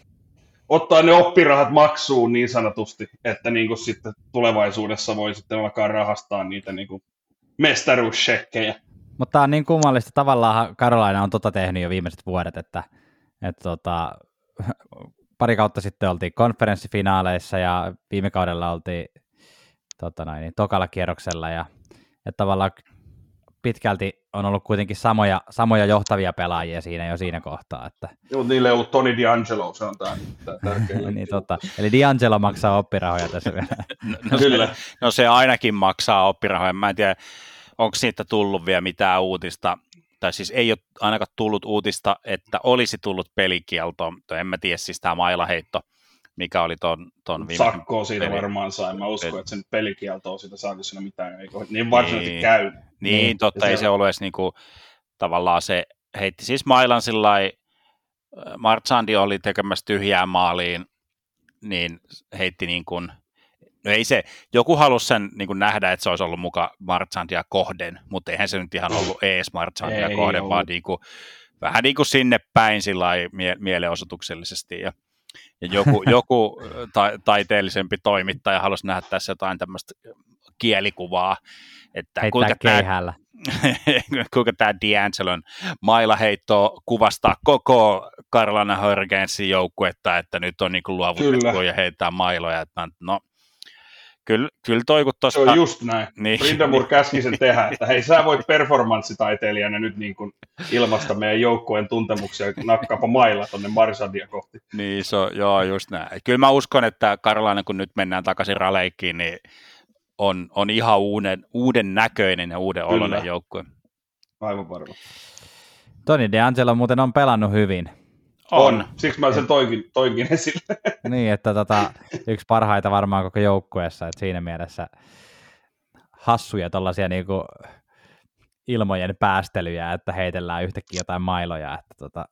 ottaa ne oppirahat maksuun niin sanotusti, että niin kuin sitten tulevaisuudessa voi sitten alkaa rahastaa niitä niin kuin mestaruusshekkejä. Mutta tämä on niin kummallista. Tavallaan Karolaina on tota tehnyt jo viimeiset vuodet, että, että tota, pari kautta sitten oltiin konferenssifinaaleissa ja viime kaudella oltiin tota noin, niin tokalla kierroksella ja, ja tavallaan pitkälti on ollut kuitenkin samoja, samoja johtavia pelaajia siinä jo siinä kohtaa. Että... Joo, niille ei ollut Tony D'Angelo, se on tämä [LAUGHS] niin, totta. Eli D'Angelo maksaa oppirahoja tässä vielä. [LAUGHS] no, no, Kyllä. Se, no se ainakin maksaa oppirahoja. Mä en tiedä, onko siitä tullut vielä mitään uutista, tai siis ei ole ainakaan tullut uutista, että olisi tullut pelikielto. En mä tiedä, siis tämä mailaheitto mikä oli ton, ton viime Sakkoa siitä peli. varmaan sai. Mä uskon, Et... että sen pelikieltoa siitä saako siinä mitään. Ei niin varsinaisesti niin, käy. Niin, niin totta, ei se, ollut edes niinku, tavallaan se heitti siis mailan sillä äh, Martsandi oli tekemässä tyhjää maaliin, niin heitti niin kuin, no ei se, joku halusi sen niin kuin nähdä, että se olisi ollut muka Martsandia kohden, mutta eihän se nyt ihan ollut ees Martsandia ei, kohden, vaan niin kuin, vähän niin kuin sinne päin sillä mie- mielenosoituksellisesti. Ja ja joku, [LAUGHS] joku ta- taiteellisempi toimittaja halusi nähdä tässä jotain tämmöistä kielikuvaa, että Heittää kuinka tämä, [LAUGHS] kuinka tämä D'Angelon mailaheitto kuvastaa koko Carolina Hurricanesin joukkuetta, että nyt on niin luovutettu ja heittää mailoja. Että no, Kyllä, kyllä toi kun tosta... Se on just näin. Niin. Brindamur käski sen tehdä, että hei sä voit performanssitaiteilijana nyt niin kuin ilmasta meidän joukkueen tuntemuksia, nakkaapa mailla tonne Marsadia kohti. Niin, se on, joo, just näin. Kyllä mä uskon, että Karolainen, kun nyt mennään takaisin raleikkiin, niin on, on ihan uuden, uuden näköinen ja uuden oloinen joukkue. Aivan varma. Toni DeAngelo muuten on pelannut hyvin. On. on. Siksi mä sen toinkin, toinkin esille. [LAUGHS] niin, että tota, yksi parhaita varmaan koko joukkueessa, että siinä mielessä hassuja tällaisia niinku ilmojen päästelyjä, että heitellään yhtäkkiä jotain mailoja, että tota,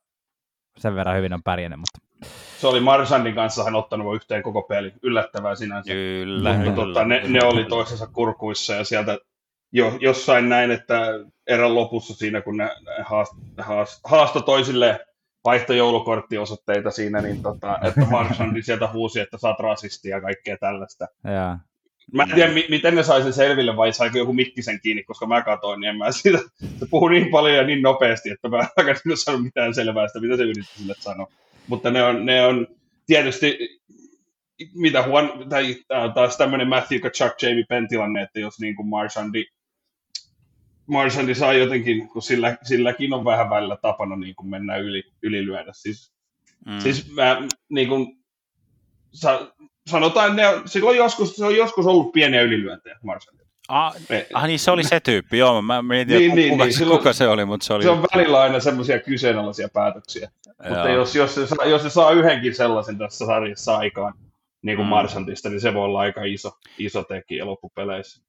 sen verran hyvin on pärjännyt, mutta se oli Marsandin kanssa hän ottanut yhteen koko peli. Yllättävää sinänsä. Kyllä, Mutta kyllä, tota, ne, ne oli toisensa kurkuissa ja sieltä jo, jossain näin, että erän lopussa siinä, kun ne, ne haast, haast, haasto toisille vaihtojoulukorttiosoitteita siinä, niin tota, että Marsandi sieltä huusi, että saat rasistia ja kaikkea tällaista. Joo. Mä en tiedä, mi- miten ne sai sen selville, vai saiko joku mikki sen kiinni, koska mä katoin, niin en mä siitä, se puhui niin paljon ja niin nopeasti, että mä en saanut mitään selvää sitä, mitä se yritti sille sanoa. Mutta ne on, ne on tietysti, mitä huon, tai on taas tämmöinen Matthew Kachuk, Jamie Penn tilanne, että jos niin kuin Marshandi, Marshandi saa jotenkin, kun sillä, silläkin on vähän välillä tapana niin kuin mennä yli, ylilyödä. Siis, Mm. siis mä niin kuin, sa, sanotaan, ne, on joskus, se on joskus ollut pieniä ylilyöntejä Marshandi. Ah, Me- ah, niin se oli se tyyppi, joo. Mä mietin, Niin, niin, niin, kuka, niin, se, silloin- kuka se oli, mutta se oli... Se on välillä aina semmoisia kyseenalaisia päätöksiä. Mutta joo. jos, jos, se, saa- jos se saa yhdenkin sellaisen tässä sarjassa aikaan, niin kuin mm. Marsantista, niin se voi olla aika iso, iso tekijä loppupeleissä.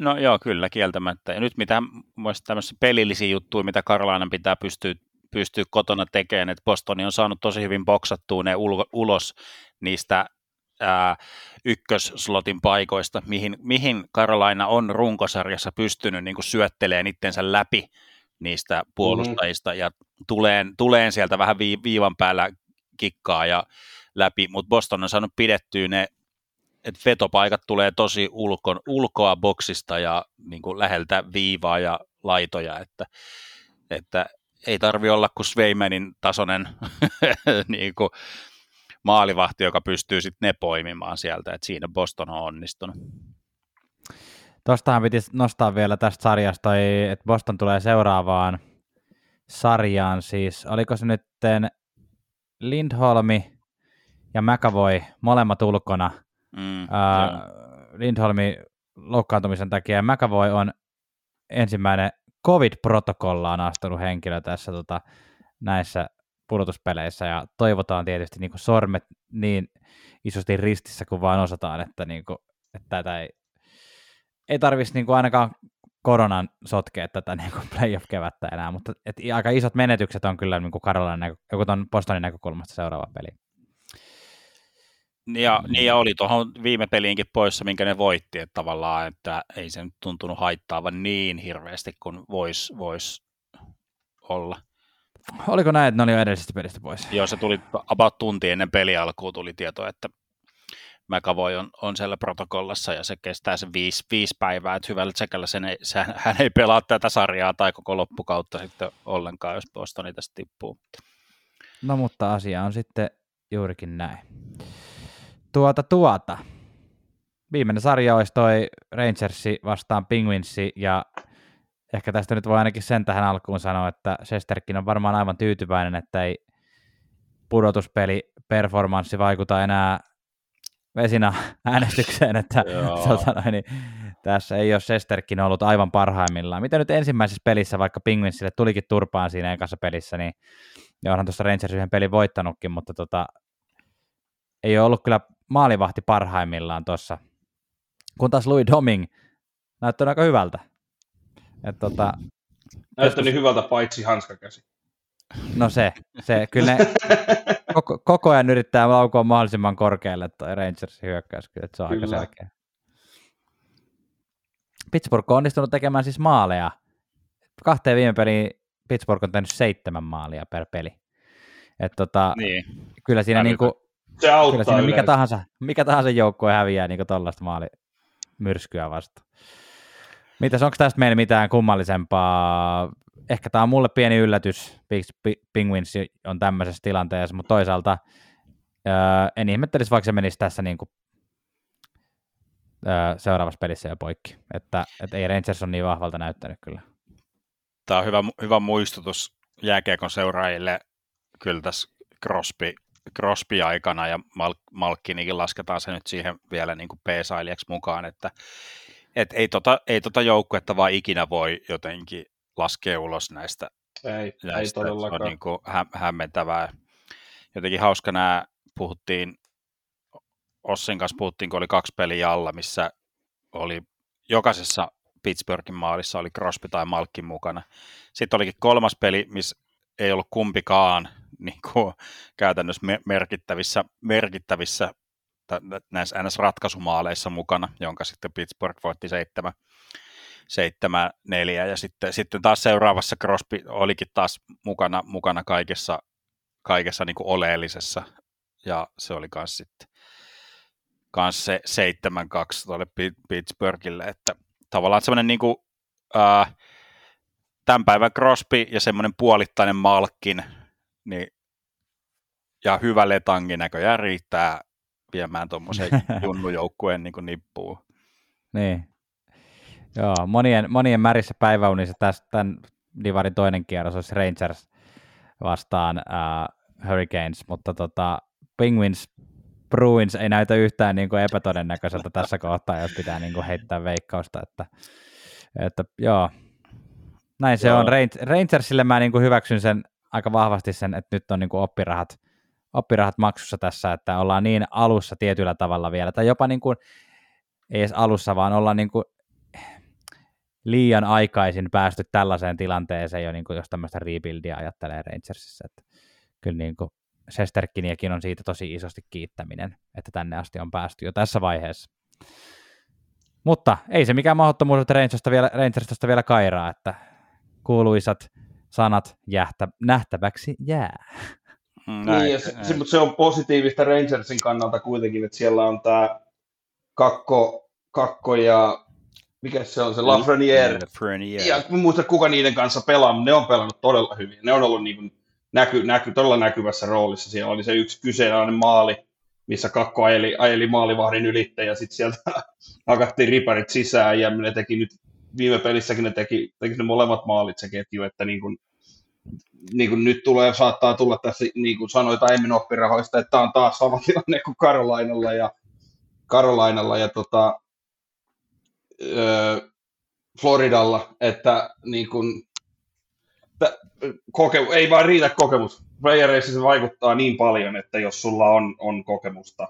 No joo, kyllä, kieltämättä. Ja nyt mitä muista tämmöisiä pelillisiä juttuja, mitä Karolainan pitää pystyä, pystyä kotona tekemään, että Bostoni on saanut tosi hyvin boksattua ne ulo, ulos niistä ää, ykkösslotin paikoista, mihin, mihin Karolaina on runkosarjassa pystynyt niin syöttelemään itsensä läpi niistä puolustajista ja tuleen, tuleen sieltä vähän vii, viivan päällä kikkaa ja läpi, mutta Boston on saanut pidettyä ne että vetopaikat tulee tosi ulkon, ulkoa boksista ja niin kuin läheltä viivaa ja laitoja, että, että ei tarvi olla kuin Sveimenin tasoinen [LAUGHS] niin kuin maalivahti, joka pystyy sitten ne poimimaan sieltä, että siinä Boston on onnistunut. Tuostahan piti nostaa vielä tästä sarjasta, että Boston tulee seuraavaan sarjaan. Siis oliko se nyt Lindholmi ja McAvoy molemmat ulkona Mm, ää, joo. Lindholmin loukkaantumisen takia. McAvoy on ensimmäinen COVID-protokollaan astunut henkilö tässä tota, näissä pudotuspeleissä ja toivotaan tietysti niin sormet niin isosti ristissä kuin vaan osataan, että, niin kuin, että tätä ei, ei tarvitsisi niin ainakaan koronan sotkea tätä niin kuin [LAUGHS] playoff-kevättä enää, mutta et aika isot menetykset on kyllä niin Karolainen näkö, joku ton Bostonin näkökulmasta seuraava peli. Ja, niin ja oli tuohon viime peliinkin poissa, minkä ne voitti, että tavallaan, että ei se nyt tuntunut haittaavan niin hirveästi kuin voisi vois olla. Oliko näin, että ne oli jo edellisestä pelistä pois? Joo, se tuli about tunti ennen peli alkuun tuli tieto, että McAvoy on, on siellä protokollassa ja se kestää se viisi, viisi päivää, että hyvällä tsekällä sen ei, se, hän ei pelaa tätä sarjaa tai koko loppukautta sitten ollenkaan, jos Bostoni tästä tippuu. No mutta asia on sitten juurikin näin. Tuota tuota. Viimeinen sarja olisi toi Rangersi vastaan Penguinsi ja ehkä tästä nyt voi ainakin sen tähän alkuun sanoa, että Sesterkin on varmaan aivan tyytyväinen, että ei pudotuspeli performanssi vaikuta enää vesina äänestykseen, että tota noin, niin, tässä ei ole Sesterkin ollut aivan parhaimmillaan. Mitä nyt ensimmäisessä pelissä, vaikka Penguinsille tulikin turpaan siinä ekassa pelissä, niin onhan tuossa Rangers yhden pelin voittanutkin, mutta tota, ei ole ollut kyllä maalivahti parhaimmillaan tuossa. Kun taas Louis Doming näyttää aika hyvältä. Et tota, Näyttää niin hyvältä paitsi hanskakäsi. no se, se kyllä ne [LAUGHS] koko, koko ajan yrittää laukua mahdollisimman korkealle toi Rangersin hyökkäys, kyllä, että se on kyllä. aika selkeä. Pittsburgh on onnistunut tekemään siis maaleja. Kahteen viime peliin Pittsburgh on tehnyt seitsemän maalia per peli. Et tota, Niin. kyllä siinä niinku, Se kyllä auttaa siinä mikä tahansa, mikä tahansa joukkue häviää niin tuollaista maalimyrskyä vasta. Mitäs, onko tästä meillä mitään kummallisempaa? Ehkä tämä on mulle pieni yllätys, Penguins on tämmöisessä tilanteessa, mutta toisaalta öö, en ihmettelisi, vaikka se menisi tässä niin kuin, öö, seuraavassa pelissä jo poikki. Että, että ei Rangers on niin vahvalta näyttänyt kyllä. Tämä on hyvä, hyvä muistutus jääkiekon seuraajille kyllä tässä Crosby, Crosby-aikana ja Mal- Malkkinikin lasketaan se nyt siihen vielä niin kuin P-sailijaksi mukaan, että et ei tota, ei tota joukkuetta vaan ikinä voi jotenkin laskea ulos näistä, Ei, ei näistä. se on todellakaan. niin kuin hä- hämmentävää. Jotenkin hauska nämä, puhuttiin, Ossin kanssa puhuttiin, kun oli kaksi peliä alla, missä oli jokaisessa Pittsburghin maalissa oli Crosby tai Malkin mukana. Sitten olikin kolmas peli, missä ei ollut kumpikaan [LAUGHS] niin kuin, käytännössä merkittävissä, merkittävissä näissä NS-ratkaisumaaleissa mukana, jonka sitten Pittsburgh voitti 7 7 4 ja sitten, sitten taas seuraavassa Crosby olikin taas mukana, mukana kaikessa, kaikessa niin oleellisessa. Ja se oli myös sitten kans se 7-2 tuolle Pittsburghille, että tavallaan semmoinen niin kuin, ää, tämän päivän Crosby ja semmoinen puolittainen Malkin, niin, ja hyvä letangi näköjään riittää viemään tuommoisen [LAUGHS] junnujoukkueen niin nippuun. Niin. Joo, monien, monien märissä päiväunissa tästä, tämän Divarin toinen kierros olisi Rangers vastaan uh, Hurricanes, mutta tota, Penguins Bruins ei näytä yhtään niin kuin epätodennäköiseltä tässä kohtaa, jos pitää niin kuin heittää veikkausta, että, että joo, näin se joo. on. Rangersille mä niin kuin hyväksyn sen aika vahvasti sen, että nyt on niin kuin oppirahat, oppirahat maksussa tässä, että ollaan niin alussa tietyllä tavalla vielä, tai jopa niin kuin, ei edes alussa, vaan ollaan niin kuin liian aikaisin päästy tällaiseen tilanteeseen jo, niin kuin jos tämmöistä rebuildia ajattelee Rangersissa, että kyllä niin kuin Sesterkiniäkin on siitä tosi isosti kiittäminen, että tänne asti on päästy jo tässä vaiheessa. Mutta ei se mikään mahdottomuus, että Rangersista vielä, Rangersista vielä kairaa, että kuuluisat sanat jähtä, nähtäväksi jää. Mm, niin, ja se, se, mutta se on positiivista Rangersin kannalta kuitenkin, että siellä on tämä kakko, kakko ja mikä se on, se Lafreniere. Lafreniere. Ja mä muista, kuka niiden kanssa pelaa, mutta ne on pelannut todella hyvin. Ne on ollut niin kuin näky, näky, todella näkyvässä roolissa. Siellä oli se yksi kyseenalainen maali, missä kakko ajeli, ajeli maalivahdin ylittä ja sitten sieltä [LAUGHS] hakattiin riparit sisään ja ne teki nyt viime pelissäkin ne teki, teki ne molemmat maalit se ketju, että niin kuin, niin kuin nyt tulee, saattaa tulla tässä, niin kuin sanoit aiemmin oppirahoista, että tämä on taas sama [LAUGHS] tilanne kuin Karolainalla ja, Karolainalla ja tota, öö, Floridalla, että niin kuin, koke, ei vaan riitä kokemus. Playereissa se vaikuttaa niin paljon, että jos sulla on, on kokemusta,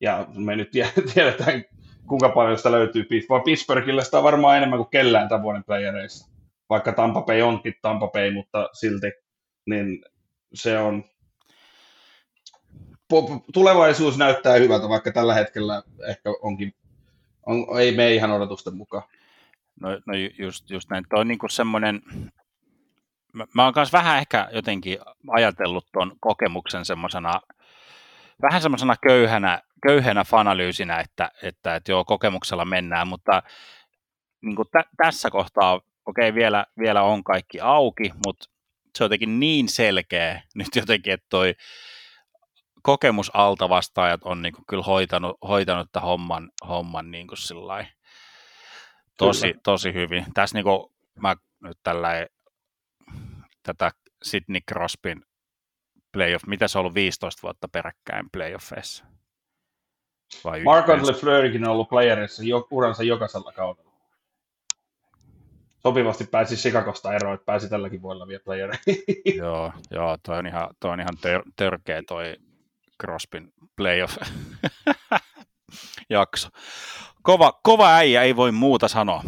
ja me nyt [LAUGHS] tiedetään, kuinka paljon sitä löytyy, vaan Pittsburghille sitä on varmaan enemmän kuin kellään tämän vuoden playereissa. Vaikka Tampa Bay onkin Tampa Bay, mutta silti, niin se on, tulevaisuus näyttää hyvältä, vaikka tällä hetkellä ehkä onkin, on, ei mene ihan odotusten mukaan. No, no just, just näin. Tuo on niin semmoinen, mä, mä oon myös vähän ehkä jotenkin ajatellut tuon kokemuksen semmoisena, vähän semmoisena köyhänä, köyhänä fanalyysinä, että, että, että joo, kokemuksella mennään, mutta niin kuin tä, tässä kohtaa, okei, okay, vielä, vielä on kaikki auki, mutta se on jotenkin niin selkeä [LAUGHS] nyt jotenkin, että toi kokemusalta-vastaajat on niin kuin kyllä hoitanut, hoitanut tämän homman, homman niin kuin tosi, tosi hyvin. Tässä niin kuin mä nyt tällä tätä Sidney Crosbyn playoff, mitä se on ollut 15 vuotta peräkkäin playoffeissa? Mark Lefleurikin on ollut playerissa jo, uransa jokaisella kaudella. Sopivasti pääsi Chicagosta eroon, että pääsi tälläkin vuonna vielä playereihin. [LAUGHS] joo, joo, toi on ihan, toi on ihan tör, törkeä toi Crosbyn playoff [LAUGHS] jakso. Kova, kova äijä, ei voi muuta sanoa.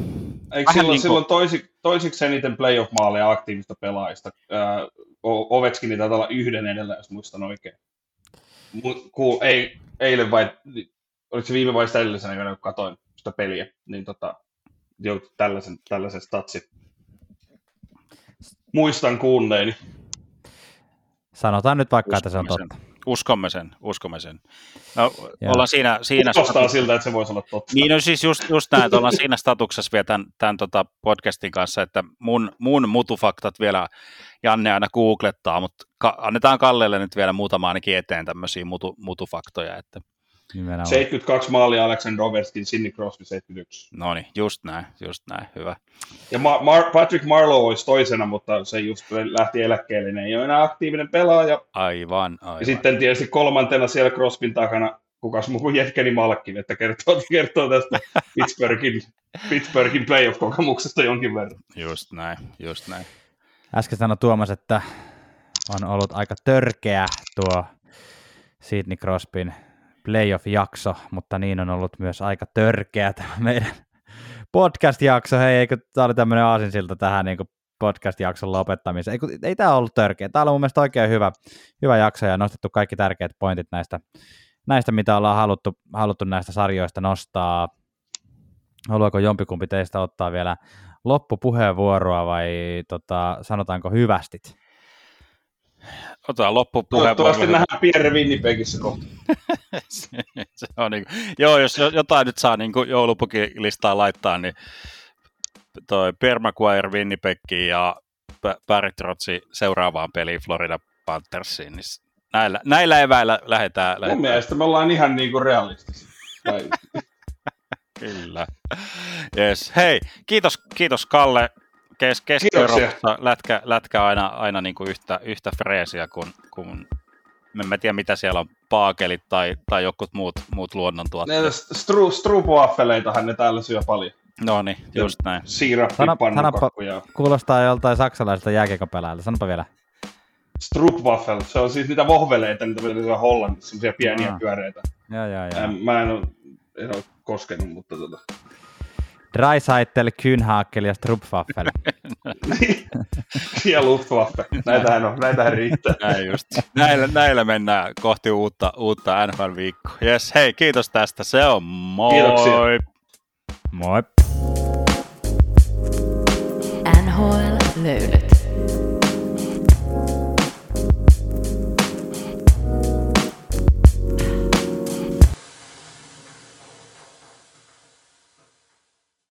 Eikö silloin, niin kuin... silloin toisi, toisiksi eniten playoff-maaleja aktiivista pelaajista? Öö, Ovechkin taitaa olla yhden edellä, jos muistan oikein. Ku, ei, eilen vai, oliko se viime vai sitä edellisenä kun katsoin sitä peliä, niin tota, joutui tällaisen, tällaisen statsin. Muistan kuunneeni. Sanotaan nyt vaikka, että se on totta. Uskomme sen, uskomme sen. No, ollaan siinä, siinä Kuulostaa siltä, että se voisi olla totta. Niin, no siis just, just näin, että ollaan siinä statuksessa vielä tämän, tämän tota podcastin kanssa, että mun, mun mutufaktat vielä Janne aina googlettaa, mutta ka- annetaan Kallelle nyt vielä muutama ainakin eteen tämmöisiä mutu, mutufaktoja, että Nimenomaan. 72 maalia Alexander Ovechkin, Sidney Crosby 71. No niin, just näin, just näin, hyvä. Ja Ma- Mar- Patrick Marlowe olisi toisena, mutta se just lähti eläkkeelle, niin ei ole enää aktiivinen pelaaja. Aivan, aivan. Ja sitten tietysti kolmantena siellä Crosbyn takana, kukas muu kuin Jetkeni Malkin, että kertoo, kertoo tästä [LAUGHS] Pittsburghin, Pittsburghin playoff-kokemuksesta jonkin verran. Just näin, just näin. Äsken sanoi Tuomas, että on ollut aika törkeä tuo Sidney Crosbyn playoff-jakso, mutta niin on ollut myös aika törkeä tämä meidän podcast-jakso. Hei, eikö tämä oli tämmöinen aasinsilta tähän niin podcast-jakson lopettamisen. Ei, ei tämä ollut törkeä. Tämä on mun mielestä oikein hyvä, hyvä jakso ja nostettu kaikki tärkeät pointit näistä, näistä mitä ollaan haluttu, haluttu näistä sarjoista nostaa. Haluaako jompikumpi teistä ottaa vielä loppupuheenvuoroa vai tota, sanotaanko hyvästit? Otetaan loppupuheenvuoro. Toivottavasti nähdään Pierre Winnipegissä kohta. [LAUGHS] se, se on niin kuin, joo, jos jotain nyt saa niin joulupukilistaa laittaa, niin toi Permaquire Winnipeg ja Barry Trotsi seuraavaan peliin Florida Panthersiin, niin näillä, näillä eväillä lähdetään, lähdetään. Mun mielestä me ollaan ihan niin kuin realistisia. [LAUGHS] Kyllä. Yes. Hei, kiitos, kiitos Kalle. Kes, Keski-Euroopassa lätkä, lätkä aina, aina niin kuin yhtä, yhtä freesiä kuin, kuin en mä tiedä mitä siellä on, paakelit tai, tai jokut muut, muut luonnontuotteet. Stru, strupuaffeleitahan ne täällä syö paljon. No niin, just näin. Siirappi, pannukakkuja. Kuulostaa joltain saksalaiselta jääkiekopelaajalta, sanopa vielä. Strupwaffel, se on siis niitä vohveleita, niitä on Hollannissa, semmoisia pieniä Aa. pyöreitä. Joo, joo, joo. Mä en ole, en ole koskenut, mutta tota... Dreisaitel, Kynhaakel ja Strupwaffel. [LAUGHS] ja Luftwaffe. Näitähän on, näitähän riittää. Näin just. Näillä, näillä mennään kohti uutta, uutta NFL-viikkoa. Yes, hei, kiitos tästä. Se on moi. Kiitoksia. Moi. NHL löydöt.